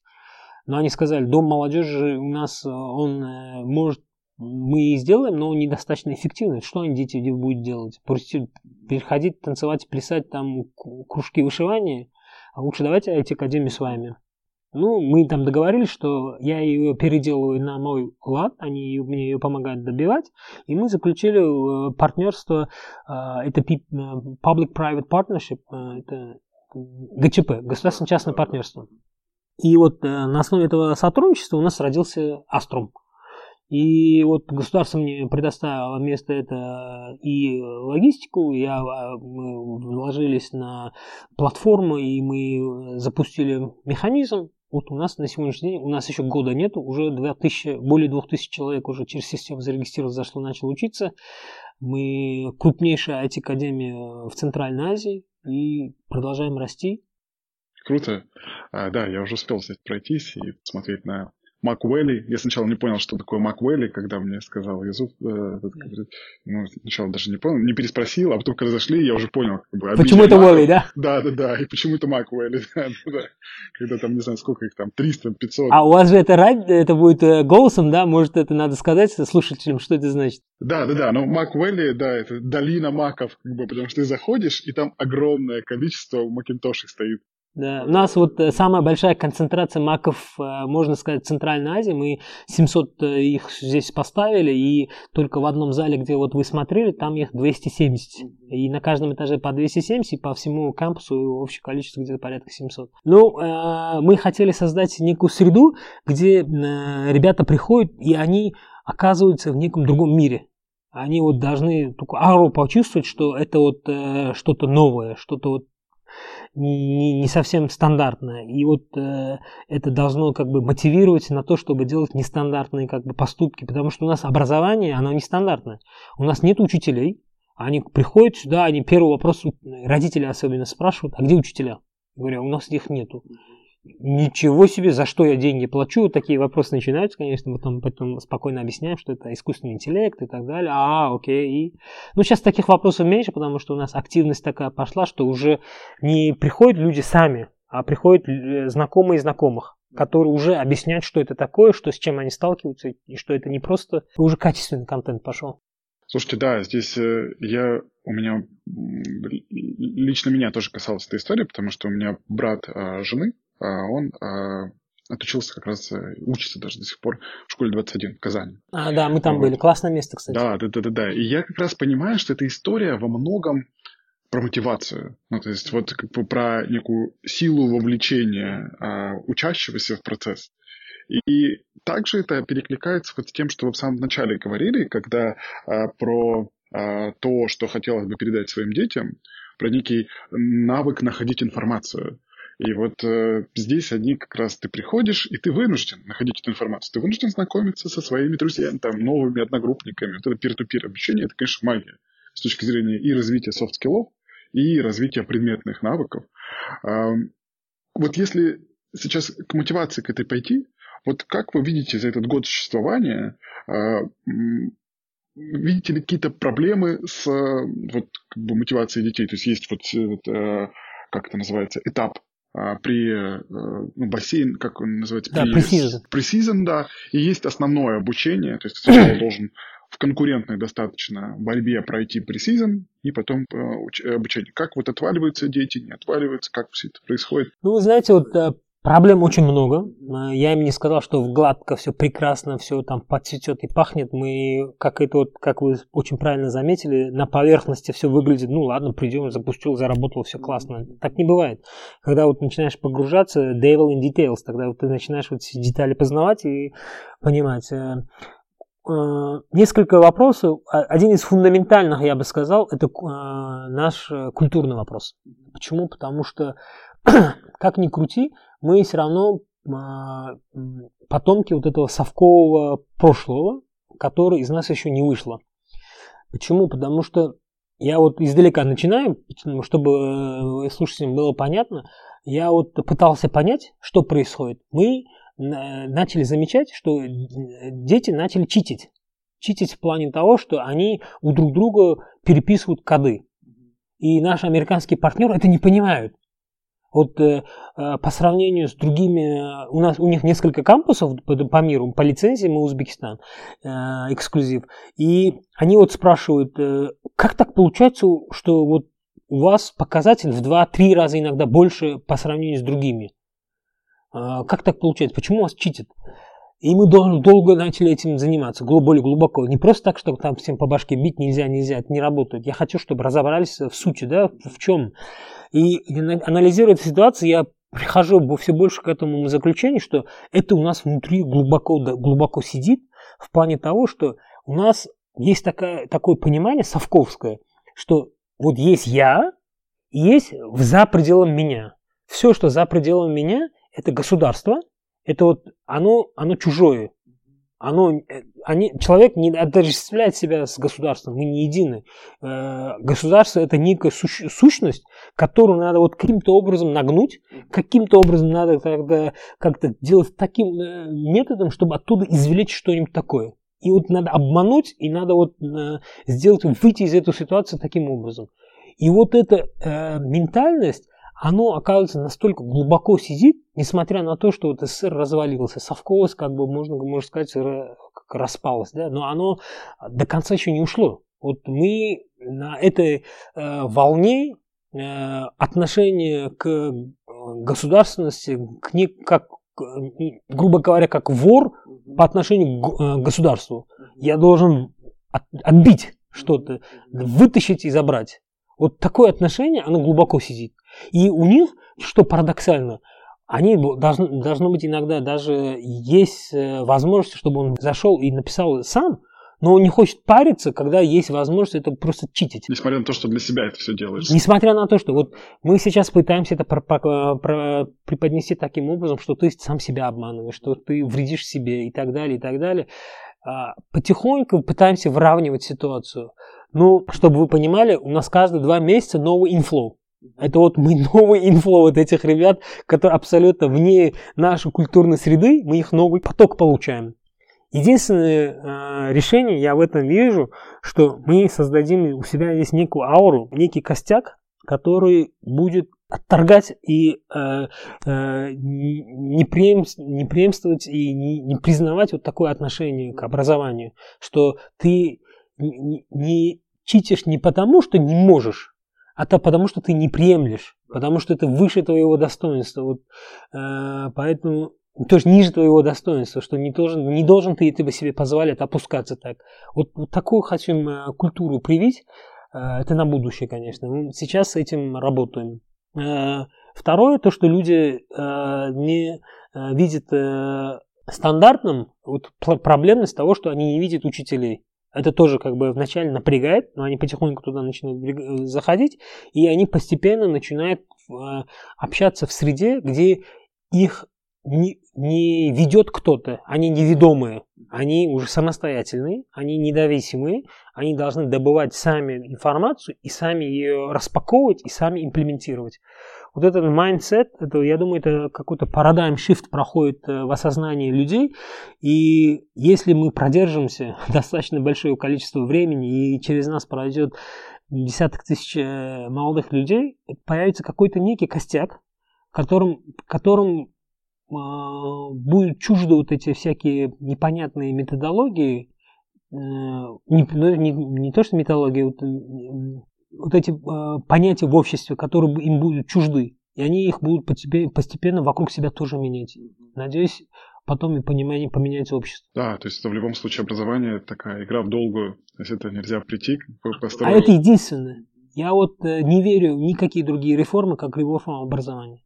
Но они сказали, дом молодежи у нас, э, он э, может, мы и сделаем, но он недостаточно эффективный. Что они, дети, будут делать? Переходить, танцевать, плясать, там, кружки вышивания? А лучше давайте IT-академию с вами. Ну, мы там договорились, что я ее переделываю на мой лад, они мне ее помогают добивать, и мы заключили э, партнерство, это Public-Private Partnership, это ГЧП, государственно-частное партнерство. И вот э, на основе этого сотрудничества у нас родился Аструм. И вот государство мне предоставило место это и логистику, я, мы вложились на платформу, и мы запустили механизм. Вот у нас на сегодняшний день, у нас еще года нету, уже 2000, более 2000 человек уже через систему зарегистрировалось, зашло, начал учиться. Мы крупнейшая IT-академия в Центральной Азии и продолжаем расти. Круто. А, да, я уже успел, кстати, пройтись и посмотреть на Маквелли. Я сначала не понял, что такое Маквелли, когда мне сказал Язуф. Э, ну, сначала даже не понял, не переспросил, а потом, когда зашли, я уже понял. Как бы, почему это Уэлли, да? Да, да, да, и почему это Маквелли, (laughs) да, да. Когда там, не знаю, сколько их там, 300, 500. А у вас же это это будет э, голосом, да? Может, это надо сказать слушателям, что это значит? Да, да, да, но Маквелли, да, это долина маков, как бы, потому что ты заходишь, и там огромное количество макинтошей стоит. Да. У нас вот э, самая большая концентрация маков, э, можно сказать, в Центральной Азии. Мы 700 э, их здесь поставили, и только в одном зале, где вот вы смотрели, там их 270. И на каждом этаже по 270, и по всему кампусу общее количество где-то порядка 700. Ну, мы хотели создать некую среду, где ребята приходят, и они оказываются в неком другом мире. Они вот должны только ауру почувствовать, что это вот что-то новое, что-то вот не, не совсем стандартное. И вот э, это должно как бы мотивировать на то, чтобы делать нестандартные как бы поступки, потому что у нас образование, оно нестандартное. У нас нет учителей, они приходят сюда, они первый вопрос, родители особенно спрашивают, а где учителя? Я «А у нас их нету. Ничего себе, за что я деньги плачу? Такие вопросы начинаются, конечно, потом, потом спокойно объясняем, что это искусственный интеллект и так далее. А, окей. И... Ну, сейчас таких вопросов меньше, потому что у нас активность такая пошла, что уже не приходят люди сами, а приходят э, знакомые знакомых которые уже объясняют, что это такое, что с чем они сталкиваются, и что это не просто уже качественный контент пошел. Слушайте, да, здесь э, я у меня лично меня тоже касалась эта история, потому что у меня брат а, жены, он а, отучился как раз, э, учится даже до сих пор в школе 21 в Казани. А, да, мы там вот. были. Классное место, кстати. Да, да, да, да, да. И я как раз понимаю, что эта история во многом про мотивацию. Ну, то есть вот как бы про некую силу вовлечения а, учащегося в процесс. И также это перекликается вот с тем, что вы в самом начале говорили, когда а, про а, то, что хотелось бы передать своим детям, про некий навык находить информацию. И вот э, здесь они как раз ты приходишь, и ты вынужден находить эту информацию. Ты вынужден знакомиться со своими друзьями, там, новыми одногруппниками. Вот это peer-to-peer обучение, это, конечно, магия с точки зрения и развития софт-скиллов, и развития предметных навыков. Э, вот если сейчас к мотивации к этой пойти, вот как вы видите за этот год существования, э, видите ли какие-то проблемы с вот, как бы, мотивацией детей? То есть есть вот, вот э, как это называется, этап при э, ну, бассейн, как он называется? Да, пресизон. Пресизон, да. И есть основное обучение, то есть ты (clears throat) должен в конкурентной достаточно борьбе пройти пресизон и потом э, обучение. Как вот отваливаются дети, не отваливаются, как все это происходит? Ну, вы знаете, вот Проблем очень много. А, я им не сказал, что в гладко все прекрасно, все там подцветет и пахнет. Мы, как это вот, как вы очень правильно заметили, на поверхности все выглядит, ну ладно, придем, запустил, заработал, все классно. Так не бывает. Когда вот начинаешь погружаться, devil in details, тогда вот ты начинаешь вот эти детали познавать и понимать. Э, э, несколько вопросов. А, один из фундаментальных, я бы сказал, это э, наш культурный вопрос. Почему? Потому что, (clears throat) как ни крути, мы все равно а, потомки вот этого совкового прошлого, который из нас еще не вышло. Почему? Потому что я вот издалека начинаю, чтобы э, слушателям было понятно, я вот пытался понять, что происходит. Мы начали замечать, что дети начали читить. Читить в плане того, что они у друг друга переписывают коды. И наши американские партнеры это не понимают. Вот э, э, по сравнению с другими, у нас у них несколько кампусов по, по миру, по лицензии мы Узбекистан, э, эксклюзив. И они вот спрашивают, э, как так получается, что вот у вас показатель в 2-3 раза иногда больше по сравнению с другими? Э, как так получается? Почему вас читят? И мы дол- долго начали этим заниматься, более глубоко. Не просто так, чтобы там всем по башке бить нельзя, нельзя, это не работает. Я хочу, чтобы разобрались в сути, да, в чем. И анализируя эту ситуацию, я прихожу все больше к этому заключению, что это у нас внутри глубоко, глубоко сидит, в плане того, что у нас есть такое, такое понимание совковское, что вот есть я, и есть за пределом меня. Все, что за пределом меня, это государство, это вот оно, оно чужое, оно, э, они, человек не отождествляет себя с государством, мы не едины. Э, государство это некая сущность, которую надо вот каким-то образом нагнуть, каким-то образом надо тогда как-то делать таким э, методом, чтобы оттуда извлечь что-нибудь такое. И вот надо обмануть, и надо вот сделать, выйти из этой ситуации таким образом. И вот эта э, ментальность, оно, оказывается, настолько глубоко сидит, несмотря на то, что вот СССР развалился, совковость, как бы можно, можно сказать, распалась, да, но оно до конца еще не ушло. Вот мы на этой э, волне э, отношения к государственности, к ней, как, грубо говоря, как вор по отношению к э, государству. Я должен от, отбить что-то, вытащить и забрать. Вот такое отношение, оно глубоко сидит. И у них, что парадоксально, они должны, должно быть иногда даже есть э, возможность, чтобы он зашел и написал сам, но он не хочет париться, когда есть возможность это просто читить. Несмотря на то, что для себя это все делаешь. Несмотря на то, что вот мы сейчас пытаемся это про, про, про, преподнести таким образом, что ты сам себя обманываешь, что ты вредишь себе и так далее, и так далее. А, потихоньку пытаемся выравнивать ситуацию. Ну, чтобы вы понимали, у нас каждые два месяца новый инфлоу. Это вот мы (laughs) новый инфло вот этих ребят, которые абсолютно вне нашей культурной среды, мы их новый поток получаем. Единственное э, решение я в этом вижу, что мы создадим у себя здесь некую ауру, некий костяк, который будет отторгать и э, э, не, преем, не преемствовать и не, не признавать вот такое отношение к образованию, что ты не, не читишь не потому, что не можешь, а то потому, что ты не приемлешь, потому что это выше твоего достоинства. Вот, э, поэтому тоже ниже твоего достоинства, что не должен, не должен ты этого себе позволять опускаться так. Вот, вот такую хотим э, культуру привить, э, это на будущее, конечно. Мы сейчас с этим работаем. Э, второе, то, что люди не видят стандартным вот, проблемность того, что они не видят учителей. Это тоже как бы вначале напрягает, но они потихоньку туда начинают заходить, и они постепенно начинают общаться в среде, где их не, не ведет кто-то, они неведомые, они уже самостоятельные, они независимые, они должны добывать сами информацию и сами ее распаковывать и сами имплементировать. Вот этот mindset, это, я думаю, это какой-то парадайм shift проходит э, в осознании людей, и если мы продержимся (laughs) достаточно большое количество времени, и через нас пройдет десяток тысяч э, молодых людей, появится какой-то некий костяк, которым, которым а, будет чуждо вот эти всякие непонятные методологии, э, не, ну, не, не то что методологии, вот, вот эти а, понятия в обществе, которые им будут чужды, и они их будут постепенно вокруг себя тоже менять. Надеюсь, потом и понимание поменяется общество. Да, то есть это в любом случае образование такая игра в долгую, то есть это нельзя прийти, построить. А это единственное. Я вот э, не верю в никакие другие реформы, как реформа образования.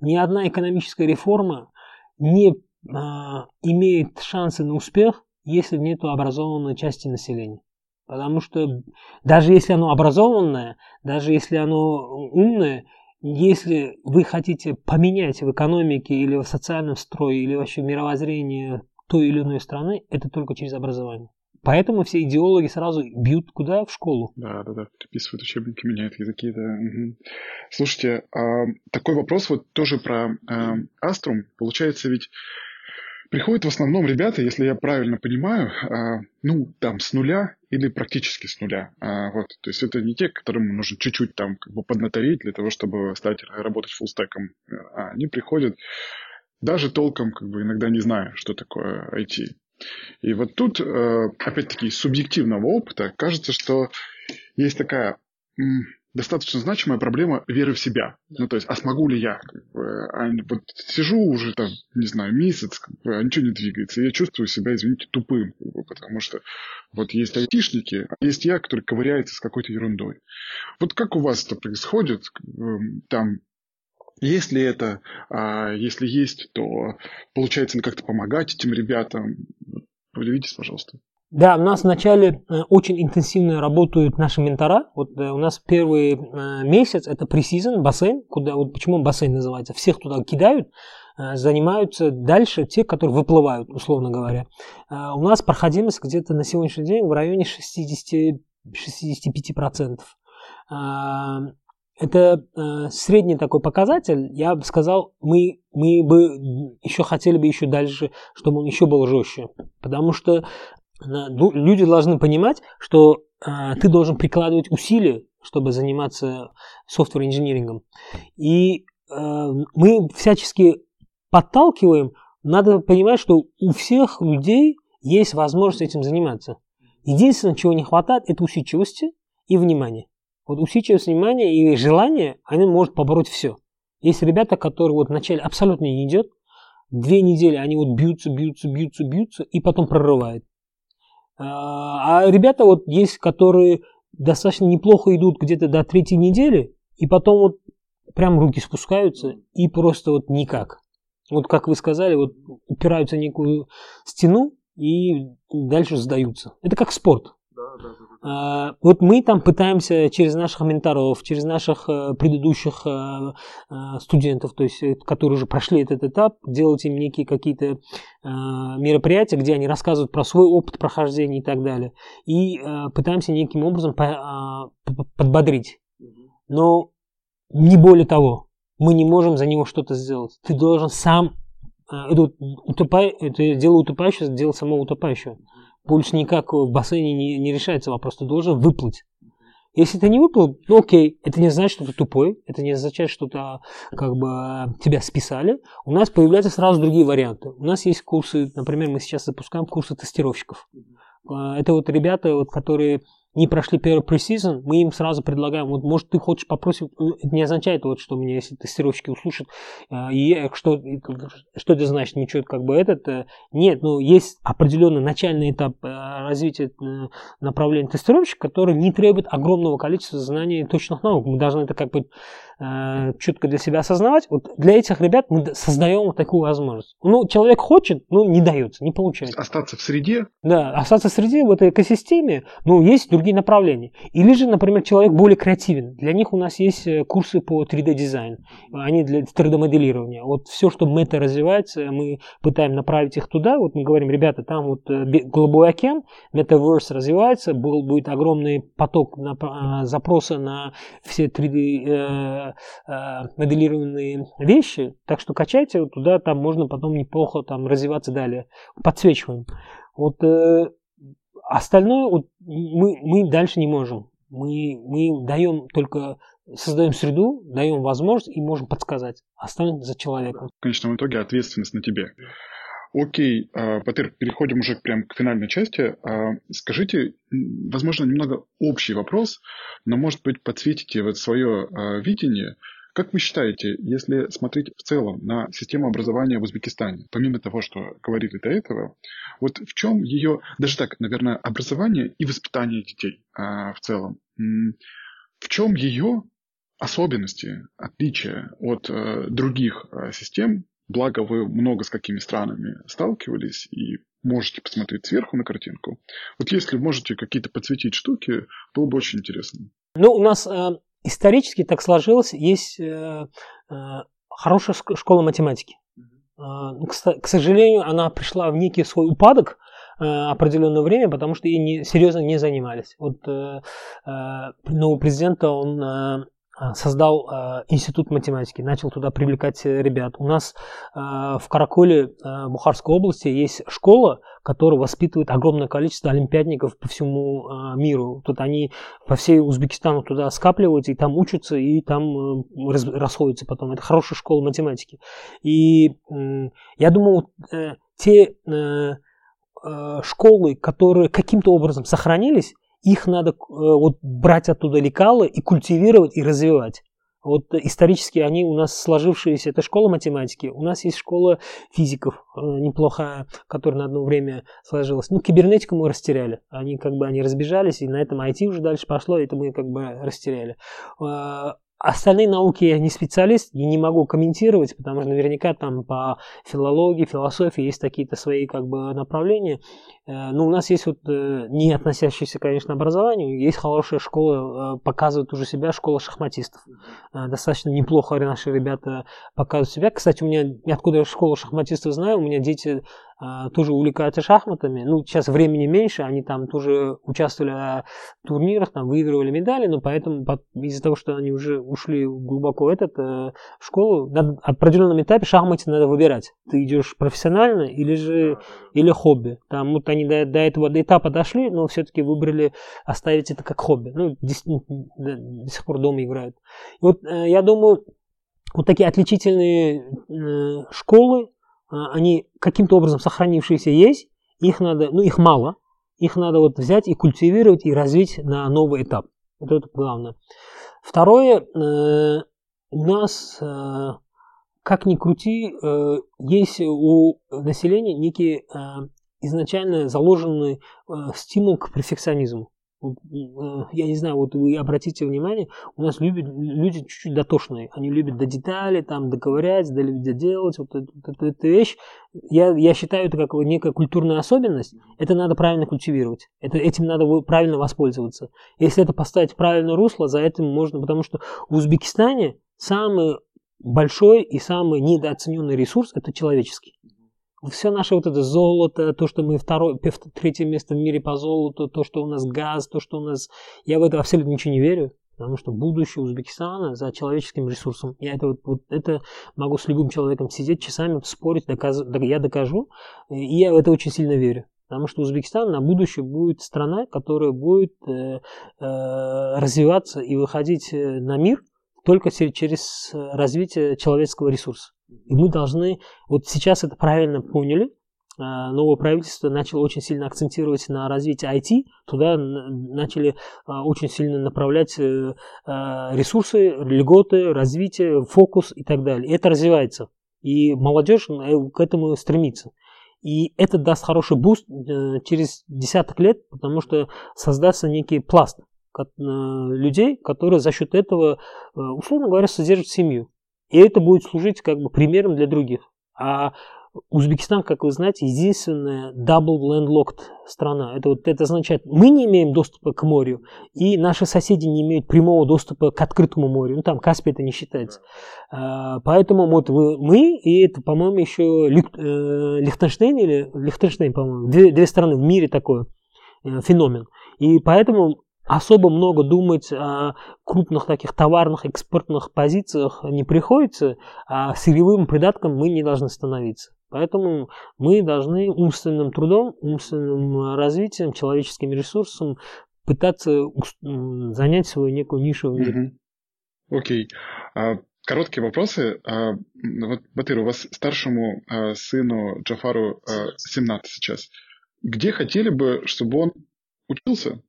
Ни одна экономическая реформа не а, имеет шансы на успех, если нет образованной части населения. Потому что даже если оно образованное, даже если оно умное, если вы хотите поменять в экономике или в социальном строе, или вообще мировоззрение той или иной страны, это только через образование. Поэтому все идеологи сразу бьют куда? В школу. Да, да, да. Переписывают учебники, меняют языки, да. Угу. Слушайте, а, такой вопрос вот тоже про а, Аструм. Получается ведь приходят в основном ребята, если я правильно понимаю, а, ну, там, с нуля или практически с нуля. А, вот. То есть это не те, которым нужно чуть-чуть там как бы поднатореть для того, чтобы стать работать фуллстеком. А они приходят даже толком, как бы иногда не зная, что такое IT. И вот тут, э, опять-таки, из субъективного опыта кажется, что есть такая достаточно значимая проблема веры в себя. Ну, то есть, а смогу ли я? А вот сижу уже там, не знаю, месяц, а ничего не двигается. Я чувствую себя, извините, тупым. Потому что вот есть айтишники, а есть я, который ковыряется с какой-то ерундой. Вот как у вас это происходит? Там если это, а, если есть, то получается как-то помогать этим ребятам. Поделитесь, пожалуйста. Да, у нас вначале э, очень интенсивно работают наши ментора. Вот э, у нас первый э, месяц это пресизон, бассейн, куда вот почему бассейн называется. Всех туда кидают, занимаются дальше те, которые выплывают, условно говоря. У нас проходимость где-то на сегодняшний день в районе 60 65%. Это средний такой показатель. Я бы сказал, мы, мы бы еще хотели бы еще дальше, чтобы он еще был жестче. Потому что люди должны понимать, что э, ты должен прикладывать усилия, чтобы заниматься софтвер-инжинирингом. И э, мы всячески подталкиваем. Надо понимать, что у всех людей есть возможность этим заниматься. Единственное, чего не хватает, это усидчивости и внимания. Вот усидчивость внимания и желание, они могут побороть все. Есть ребята, которые вот вначале абсолютно не идет, две недели они вот бьются, бьются, бьются, бьются, и потом прорывает. А, а ребята вот есть, которые достаточно неплохо идут где-то до третьей недели, и потом вот прям руки спускаются, и просто вот никак. Вот как вы сказали, вот упираются в некую стену и дальше сдаются. Это как спорт. А, вот мы там пытаемся через наших менторов, через наших э, предыдущих э, э, студентов, то есть которые уже прошли этот этап, делать им некие какие-то мероприятия, где они рассказывают про свой опыт прохождения и так далее. И пытаемся неким образом а, подбодрить. Но не более того, мы не можем за него что-то сделать. Ты должен сам это, утопай, это дело утопающего, дело самого утопающего больше никак в бассейне не, не решается вопрос, ты должен выплыть. Если ты не выплыл, ну окей, это не значит, что ты тупой, это не означает, что ты, как бы, тебя списали. У нас появляются сразу другие варианты. У нас есть курсы, например, мы сейчас запускаем курсы тестировщиков. А, это вот ребята, вот, которые не прошли первый пресизон, мы им сразу предлагаем, вот может ты хочешь попросить, ну, это не означает вот, что меня если тестировщики услышат, э, и что, что это значит, ничего как бы этот, э, нет, ну есть определенный начальный этап э, развития направления тестировщика, который не требует огромного количества знаний точных наук, мы должны это как бы э, четко для себя осознавать. Вот для этих ребят мы создаем вот такую возможность. Ну, человек хочет, ну, не дается, не получается. Остаться в среде? Да, остаться в среде, в этой экосистеме, ну, есть другие направления. Или же, например, человек более креативен. Для них у нас есть э, курсы по 3D-дизайну. Они для 3D-моделирования. Вот все, что мета развивается, мы пытаем направить их туда. Вот мы говорим, ребята, там вот э, голубой океан, Metaverse развивается, был, будет огромный поток на, э, запроса на все 3D Э, моделированные вещи, так что качайте туда, там можно потом неплохо там развиваться далее. Подсвечиваем. Вот э, остальное вот, мы, мы дальше не можем. Мы, мы даем только создаем среду, даем возможность и можем подсказать. Остальное за человеком. В конечном итоге ответственность на тебе. Окей, а, Патер, переходим уже прям к финальной части. А, скажите, возможно, немного общий вопрос, но, может быть, подсветите вот свое а, видение. Как вы считаете, если смотреть в целом на систему образования в Узбекистане, помимо того, что говорили до этого, вот в чем ее, даже так, наверное, образование и воспитание детей в целом, в чем ее особенности, отличия от э, других систем Благо вы много с какими странами сталкивались и можете посмотреть сверху на картинку. Вот если можете какие-то подсветить штуки, было бы очень интересно. Ну, у нас э, исторически так сложилось, есть э, э, хорошая школа математики. Э, к, к сожалению, она пришла в некий свой упадок, э, определенное время, потому что ей не, серьезно не занимались. Вот э, э, нового президента он э, создал э, институт математики, начал туда привлекать э, ребят. У нас э, в Караколе э, Бухарской области есть школа, которая воспитывает огромное количество олимпиадников по всему э, миру. Тут они по всей Узбекистану туда скапливаются, и там учатся, и там э, расходятся потом. Это хорошая школа математики. И э, я думаю, э, те э, э, школы, которые каким-то образом сохранились, их надо э, вот брать оттуда лекалы и культивировать и развивать. Вот исторически они у нас сложившиеся, это школа математики, у нас есть школа физиков э, неплохая, которая на одно время сложилась. Ну, кибернетику мы растеряли, они как бы они разбежались, и на этом IT уже дальше пошло, это мы как бы растеряли. Остальные науки я не специалист и не могу комментировать, потому что наверняка там по филологии, философии есть какие-то свои как бы направления. Э, но у нас есть вот э, не относящиеся, конечно, образованию, есть хорошая школа, э, показывает уже себя школа шахматистов. Достаточно неплохо наши ребята показывают себя. Кстати, у меня, откуда я школу шахматистов знаю, у меня дети тоже увлекаются шахматами. Ну, сейчас времени меньше, они там тоже участвовали в турнирах, там выигрывали медали, но поэтому из-за того, что они уже ушли глубоко в этот э, школу, на определенном этапе шахмате надо выбирать. Ты идешь профессионально или же или хобби. Там вот они до, до этого до этапа дошли, но все-таки выбрали оставить это как хобби. Ну, до, до сих пор дома играют. И вот э, я думаю, вот такие отличительные э, школы, а, они каким-то образом сохранившиеся есть, их надо, ну их мало, их надо вот взять и культивировать и развить на новый этап. Это, это главное. Второе, э, у нас, э, как ни крути, э, есть у населения некий изначально заложенный стимул к перфекционизму. Э, я не знаю, вот вы обратите внимание, у нас любят, люди чуть-чуть дотошные. Они любят до деталей, там, доковырять, доделать. Вот эту, эту, эту вещь. Я, я считаю это как некая культурная особенность. Это надо правильно культивировать. Это, этим надо правильно воспользоваться. Если это поставить в правильное русло, за этим можно, потому что в Узбекистане самый большой и самый недооцененный ресурс – это человеческий все наше вот это золото, то, что мы второе, третье место в мире по золоту, то, что у нас газ, то, что у нас... Я в это абсолютно ничего не верю, потому что будущее Узбекистана за человеческим ресурсом. Я это вот, вот это могу с любым человеком сидеть часами, спорить, доказ, я докажу, и я в это очень сильно верю. Потому что Узбекистан на будущее будет страна, которая будет э, э, развиваться и выходить э, на мир только через развитие человеческого ресурса. И мы должны, вот сейчас это правильно поняли, новое правительство начало очень сильно акцентировать на развитие IT, туда начали очень сильно направлять ресурсы, льготы, развитие, фокус и так далее. И это развивается. И молодежь к этому стремится. И это даст хороший буст через десяток лет, потому что создастся некий пласт людей, которые за счет этого, условно говоря, содержат семью. И это будет служить как бы примером для других. А Узбекистан, как вы знаете, единственная double landlocked страна. Это, вот, это означает, мы не имеем доступа к морю, и наши соседи не имеют прямого доступа к открытому морю. Ну, там Каспий это не считается. А, поэтому вот вы, мы, и это, по-моему, еще Лих, э, Лихтенштейн или Лихтенштейн, по-моему, две, две страны в мире такой э, феномен. И поэтому особо много думать о крупных таких товарных экспортных позициях не приходится, а сырьевым придатком мы не должны становиться. Поэтому мы должны умственным трудом, умственным развитием, человеческим ресурсом пытаться занять свою некую нишу в мире. Окей. Okay. Uh, короткие вопросы. Uh, вот, Батыр, у вас старшему uh, сыну Джафару 17 сейчас. Где хотели бы, чтобы он учился?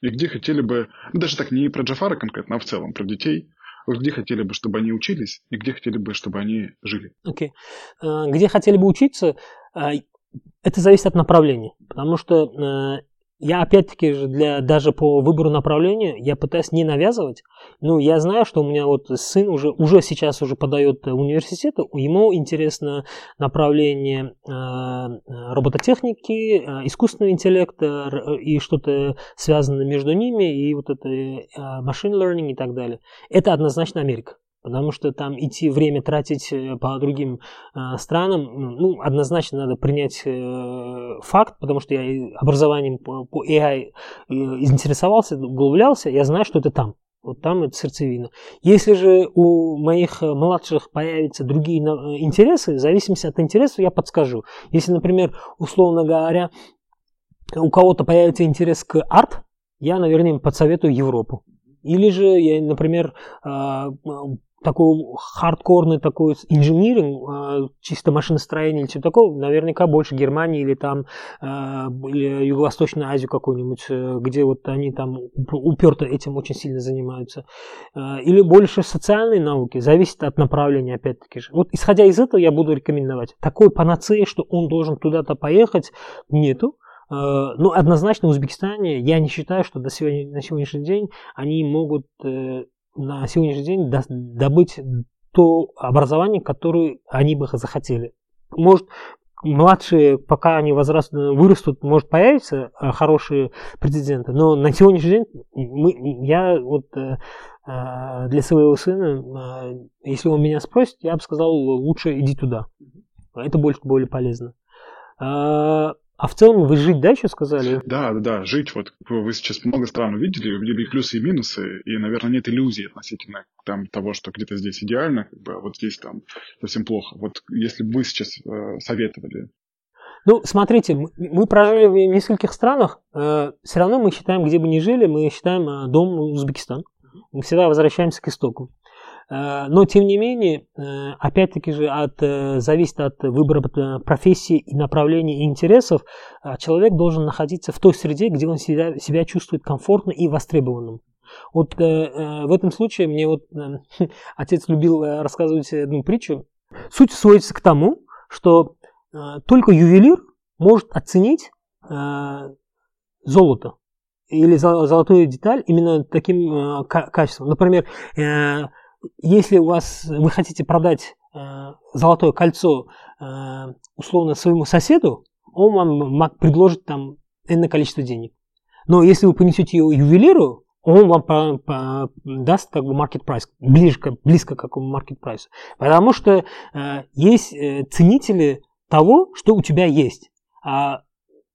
И где хотели бы, даже так не про Джафара конкретно, а в целом про детей, где хотели бы, чтобы они учились, и где хотели бы, чтобы они жили? Окей. Okay. Э, где хотели бы учиться, э, это зависит от направления. Потому что э, я опять-таки же для, даже по выбору направления я пытаюсь не навязывать. Ну, я знаю, что у меня вот сын уже, уже сейчас уже подает в университет, ему интересно направление э, робототехники, э, искусственного интеллекта и что-то связанное между ними, и вот это э, machine learning и так далее. Это однозначно Америка. Потому что там идти время тратить э, по другим э, странам, ну, однозначно надо принять э, факт, потому что я образованием по, по AI э, интересовался, углублялся, я знаю, что это там. Вот там это сердцевина. Если же у моих э, младших появятся другие интересы, в зависимости от интересов я подскажу. Если, например, условно говоря, у кого-то появится интерес к арт, я, наверное, им подсоветую Европу. Или же я, например, такой хардкорный такой инжиниринг, а, чисто машиностроение или что-то такое, наверняка больше Германии или там а, или Юго-Восточную Азию какую-нибудь, э, где вот они там уперто этим очень сильно занимаются. А, или больше социальные науки, зависит от направления опять-таки же. Вот исходя из этого я буду рекомендовать. Такой панацеи, что он должен туда-то поехать, нету. Ну, однозначно в Узбекистане я не считаю, что до сегодня, на сегодняшний день они могут э, на сегодняшний день добыть то образование, которое они бы захотели. Может, младшие, пока они возраст, вырастут, может появиться э, хорошие президенты, но на сегодняшний день мы, я вот э, э, для своего сына, если он меня спросит, я бы сказал, лучше иди туда. Это больше более полезно. А в целом вы жить, да, еще сказали? Да, да, да, жить. Вот вы сейчас много стран увидели, увидели их плюсы и минусы, и, наверное, нет иллюзий относительно там, того, что где-то здесь идеально, как бы, а вот здесь там совсем плохо. Вот если бы вы сейчас э, советовали ну, смотрите, мы прожили в нескольких странах, э, все равно мы считаем, где бы ни жили, мы считаем э, дом Узбекистан. Мы всегда возвращаемся к истокам. Э, но, тем не менее, э, опять-таки же от, э, зависит от выбора профессии и направления и интересов, человек должен находиться в той среде, где он себя, себя чувствует комфортно и востребованным. Вот в этом случае мне вот (laughs) отец любил рассказывать одну притчу. Суть сводится к тому, что только ювелир может оценить золото или золотую деталь именно таким качеством. Например, если у вас вы хотите продать э, золотое кольцо э, условно своему соседу, он вам предложит там энное количество денег. Но если вы понесете его ювелиру, он вам по, по, даст как бы market price, близко, близко к какому market price. Потому что э, есть э, ценители того, что у тебя есть. А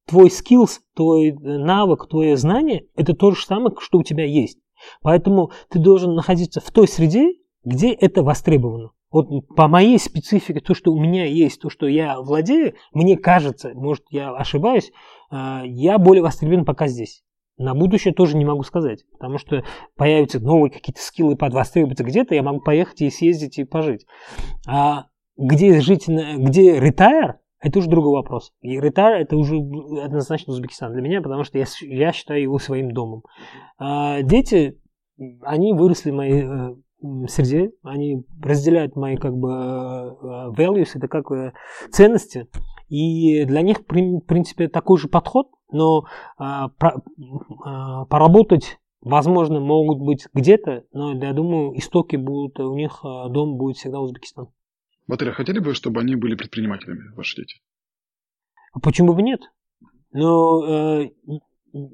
твой skills, твой навык, твое знание – это то же самое, что у тебя есть. Поэтому ты должен находиться в той среде, где это востребовано. Вот по моей специфике, то, что у меня есть, то, что я владею, мне кажется, может, я ошибаюсь, а, я более востребован пока здесь. На будущее тоже не могу сказать, потому что появятся новые какие-то скиллы под востребоваться где-то, я могу поехать и съездить и пожить. А где жить, где ретайр, это уже другой вопрос. И это уже однозначно Узбекистан для меня, потому что я, я считаю его своим домом. А дети, они выросли в моей э, среде, они разделяют мои как бы э, values, это как бы ценности. И для них, в принципе, такой же подход, но а, а, поработать возможно, могут быть где-то, но я думаю, истоки будут, у них а, дом будет всегда Узбекистан. Батыря, хотели бы, чтобы они были предпринимателями, ваши дети? Почему бы нет? Но э,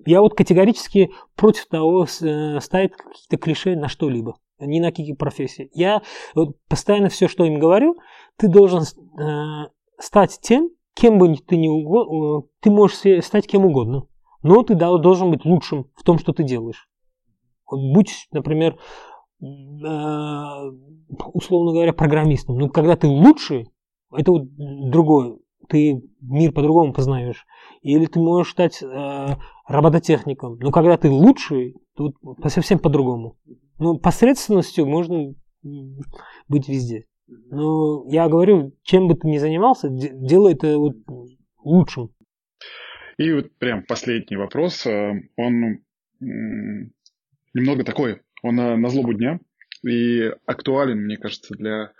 я вот категорически против того э, ставить какие-то клише на что-либо, ни на какие профессии. Я вот, постоянно все, что им говорю, ты должен э, стать тем, кем бы ты ни угодно, ты можешь стать кем угодно, но ты должен быть лучшим в том, что ты делаешь. Будь, например, условно говоря, программистом. Но когда ты лучший, это вот другое. Ты мир по-другому познаешь. Или ты можешь стать э, робототехником. Но когда ты лучший, тут совсем по-другому. Ну, посредственностью можно быть везде. Но я говорю, чем бы ты ни занимался, делай это вот лучшим. И вот прям последний вопрос. Э, он немного такой, он на, на злобу дня и актуален, мне кажется, для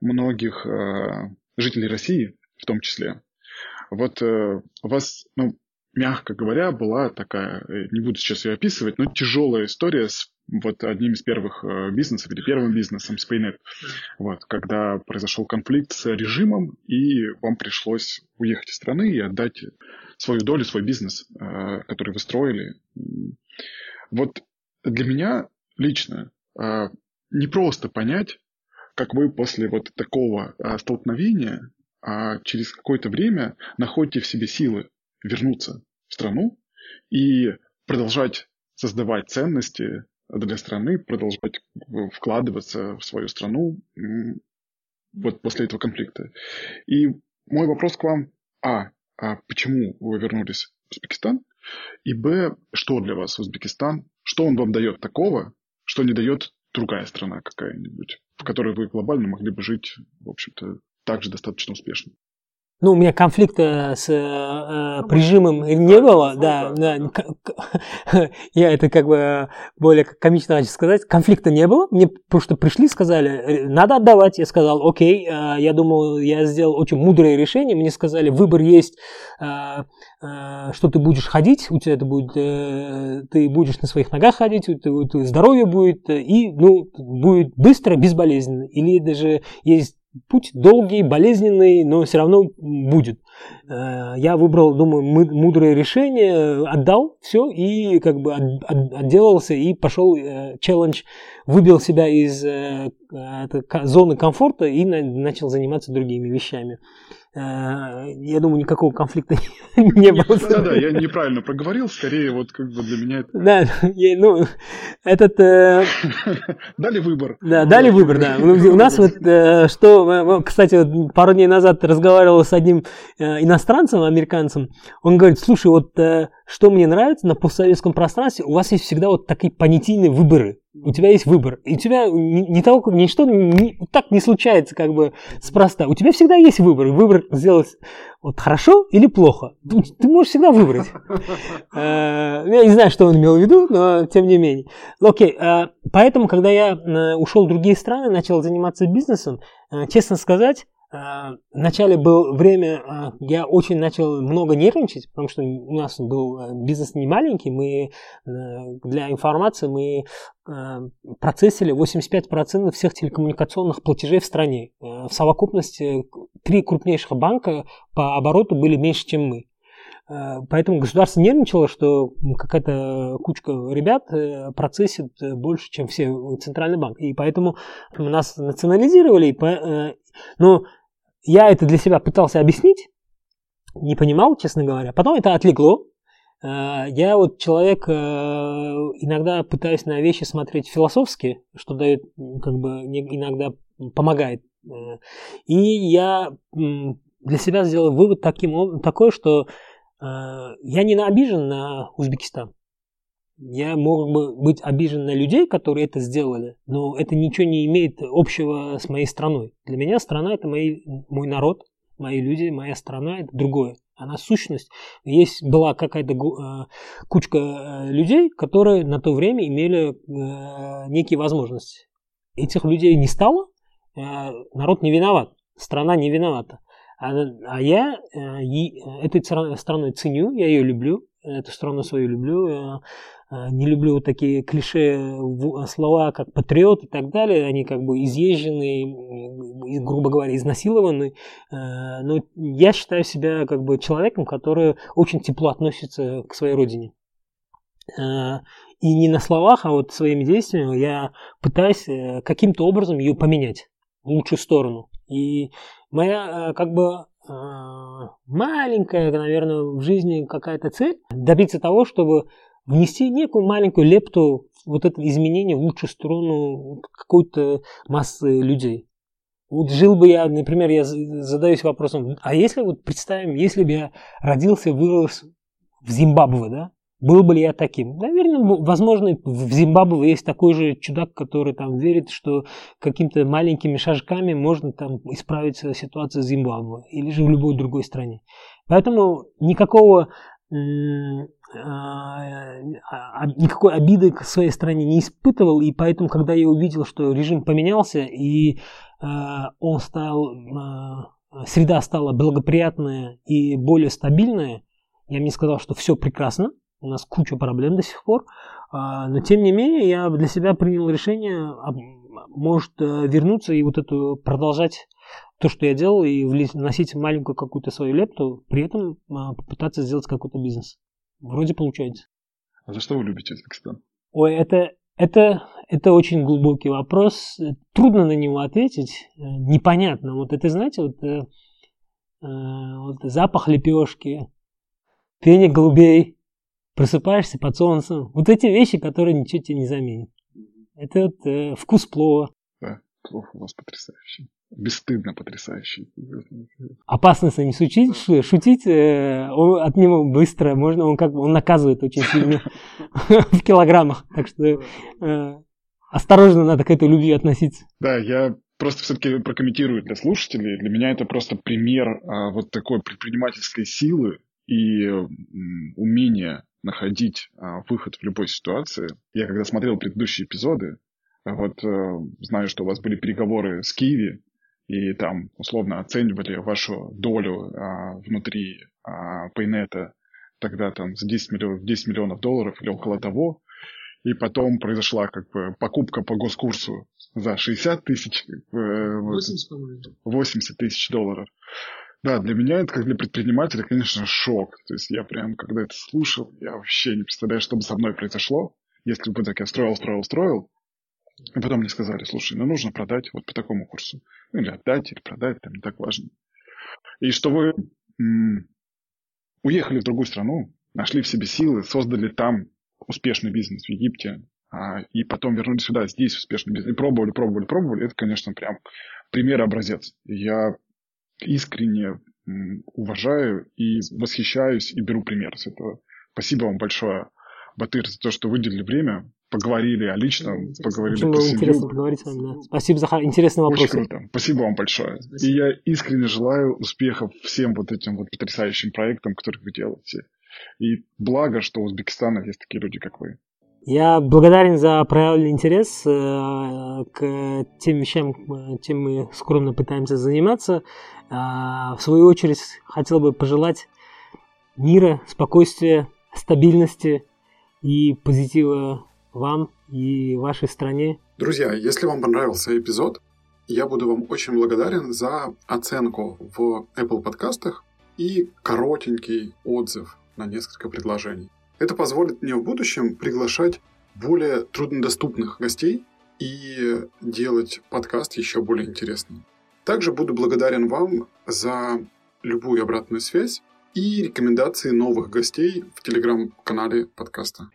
многих э, жителей России в том числе. Вот э, у вас, ну, мягко говоря, была такая, э, не буду сейчас ее описывать, но тяжелая история с вот одним из первых э, бизнесов или первым бизнесом с Paynet. Вот, когда произошел конфликт с режимом, и вам пришлось уехать из страны и отдать свою долю, свой бизнес, э, который вы строили. Вот для меня лично а, не просто понять, как вы после вот такого а, столкновения а через какое-то время находите в себе силы вернуться в страну и продолжать создавать ценности для страны, продолжать вкладываться в свою страну вот после этого конфликта. И мой вопрос к вам, а, а почему вы вернулись в Узбекистан? И б, что для вас Узбекистан? Что он вам дает такого, что не дает другая страна какая-нибудь, в которой вы глобально могли бы жить, в общем-то, также достаточно успешно? Ну, у меня конфликта с э, э режимом не было, да, да, (laughs) я это как бы более комично начал сказать, конфликта не было, мне просто пришли, сказали, «Э, надо отдавать, я сказал, окей, э, я думал, я сделал очень мудрое решение, мне сказали, выбор есть, что ты будешь ходить, у тебя это будет, ты будешь на своих ногах ходить, у тебя здоровье будет, и, ну, будет быстро, безболезненно, или даже есть путь долгий, болезненный, но все равно будет. Э, я выбрал, думаю, мудрое решение, отдал все и как бы отделался и пошел э, челлендж, выбил себя из э, зоны комфорта и начал заниматься другими вещами. Э, я думаю, никакого конфликта (laughs) не было. Да, да, я неправильно проговорил, скорее вот как бы для меня это... Да, ну, этот... Э, (laughs) дали выбор. Да, дали выбор, да. (laughs) Ну, у нас вот, э, что, кстати, пару дней назад разговаривал с одним иностранцем, американцем, он говорит, слушай, вот что мне нравится на постсоветском пространстве, у вас есть всегда вот такие понятийные выборы. У тебя есть выбор. И у тебя не, не того, ничто не, так не случается как бы спроста. У тебя всегда есть выбор. Выбор сделать вот хорошо или плохо. Ты можешь всегда выбрать. Э, я не знаю, что он имел в виду, но тем не менее. Окей, э, поэтому, когда я э, ушел в другие страны, начал заниматься бизнесом, честно сказать, вначале было время, э, я очень начал много нервничать, потому что у нас был э, бизнес не маленький, мы для информации мы процессили 85% всех телекоммуникационных платежей в стране. В совокупности три крупнейших банка по обороту были меньше, чем мы. Поэтому государство нервничало, что какая-то кучка ребят процессит больше, чем все центральный банк. И поэтому нас национализировали. Но я это для себя пытался объяснить, не понимал, честно говоря. Потом это отлегло. Э, я вот человек, э, иногда пытаюсь на вещи смотреть философски, что дает, как бы, иногда помогает. Э, и я для себя сделал вывод таким, такой, что я не обижен на Узбекистан. Я мог бы быть обижен на людей, которые это сделали, но это ничего не имеет общего с моей страной. Для меня страна это мой, мой народ, мои люди, моя страна – это другое. Она сущность. Есть была какая-то э, кучка э, людей, которые на то время имели э, некие возможности. Этих людей не стало, э, народ не виноват, страна не виновата. А, а я э, этой страной ценю, я ее люблю, эту страну свою люблю. Э, э, не люблю вот такие клише слова, как патриот и так далее. Они как бы изъезжены, грубо говоря, изнасилованы. Но я считаю себя как бы человеком, который очень тепло относится к своей родине. И не на словах, а вот своими действиями я пытаюсь каким-то образом ее поменять в лучшую сторону. И моя э, как бы э, маленькая, наверное, в жизни какая-то цель добиться того, чтобы внести некую маленькую лепту вот это изменение в лучшую сторону какой-то массы людей. Вот жил бы я, например, я задаюсь вопросом, а если вот представим, если бы я родился, вырос в Зимбабве, да, был бы ли я таким? Наверное, возможно, в Зимбабве есть такой же чудак, который там верит, что какими-то маленькими шажками можно там исправить ситуацию в Зимбабве или же в любой другой стране. Поэтому никакого никакой обиды к своей стране не испытывал, и поэтому, когда я увидел, что режим поменялся, и а, он стал, среда стала благоприятная и более стабильная, я мне сказал, что все прекрасно, у нас куча проблем до сих пор. А, но тем не менее, я для себя принял решение, может э, вернуться и вот эту продолжать то, что я делал, и вносить маленькую какую-то свою лепту, при этом а, попытаться сделать какой-то бизнес. Вроде получается. А за что вы любите Узбекистан? Ой, это, это, это очень глубокий вопрос. Трудно на него ответить. Э, непонятно. Вот это, знаете, вот, э, вот запах лепешки, пение голубей, просыпаешься под солнцем. Вот эти вещи, которые ничего тебе не заменят. Это вот, э, вкус плова. Да, плов у вас потрясающий. Бесстыдно потрясающий. Опасно с ним шутить, шутить э, он, от него быстро, можно, он как он наказывает очень сильно (laughs) в килограммах. Так что э, осторожно надо к этой любви относиться. Да, я просто все-таки прокомментирую для слушателей. Для меня это просто пример а, вот такой предпринимательской силы и умения находить а, выход в любой ситуации. Я когда смотрел предыдущие эпизоды, вот э, знаю, что у вас были переговоры с Киви, и там условно оценивали вашу долю а, внутри а, тогда там за 10 миллионов, 10 миллионов долларов или около того. И потом произошла как бы покупка по госкурсу за 60 тысяч. 80, э, 80 тысяч долларов. Да, для меня это как для предпринимателя, конечно, шок. То есть я прям, когда это слушал, я вообще не представляю, что бы со мной произошло, если бы так я строил, строил, строил. И потом мне сказали, слушай, ну нужно продать вот по такому курсу. Ну, или отдать, или продать, там не так важно. И что вы м- уехали в другую страну, нашли в себе силы, создали там успешный бизнес в Египте, а, и потом вернулись сюда, здесь успешный бизнес, и пробовали, пробовали, пробовали, это, конечно, прям пример-образец. Я искренне уважаю и восхищаюсь и беру пример с этого. Спасибо вам большое, Батыр, за то, что выделили время, поговорили о личном, поговорили Очень было интересно поговорить с вами, да. Спасибо за интересный вопрос. Очень круто. Спасибо вам большое. Спасибо. И я искренне желаю успехов всем вот этим вот потрясающим проектам, которые вы делаете. И благо, что у Узбекистана есть такие люди, как вы. Я благодарен за проявленный интерес э, к тем вещам, чем мы скромно пытаемся заниматься. А, в свою очередь, хотел бы пожелать мира, спокойствия, стабильности и позитива вам и вашей стране. Друзья, если вам понравился эпизод, я буду вам очень благодарен за оценку в Apple подкастах и коротенький отзыв на несколько предложений. Это позволит мне в будущем приглашать более труднодоступных гостей и делать подкаст еще более интересным. Также буду благодарен вам за любую обратную связь и рекомендации новых гостей в телеграм-канале подкаста.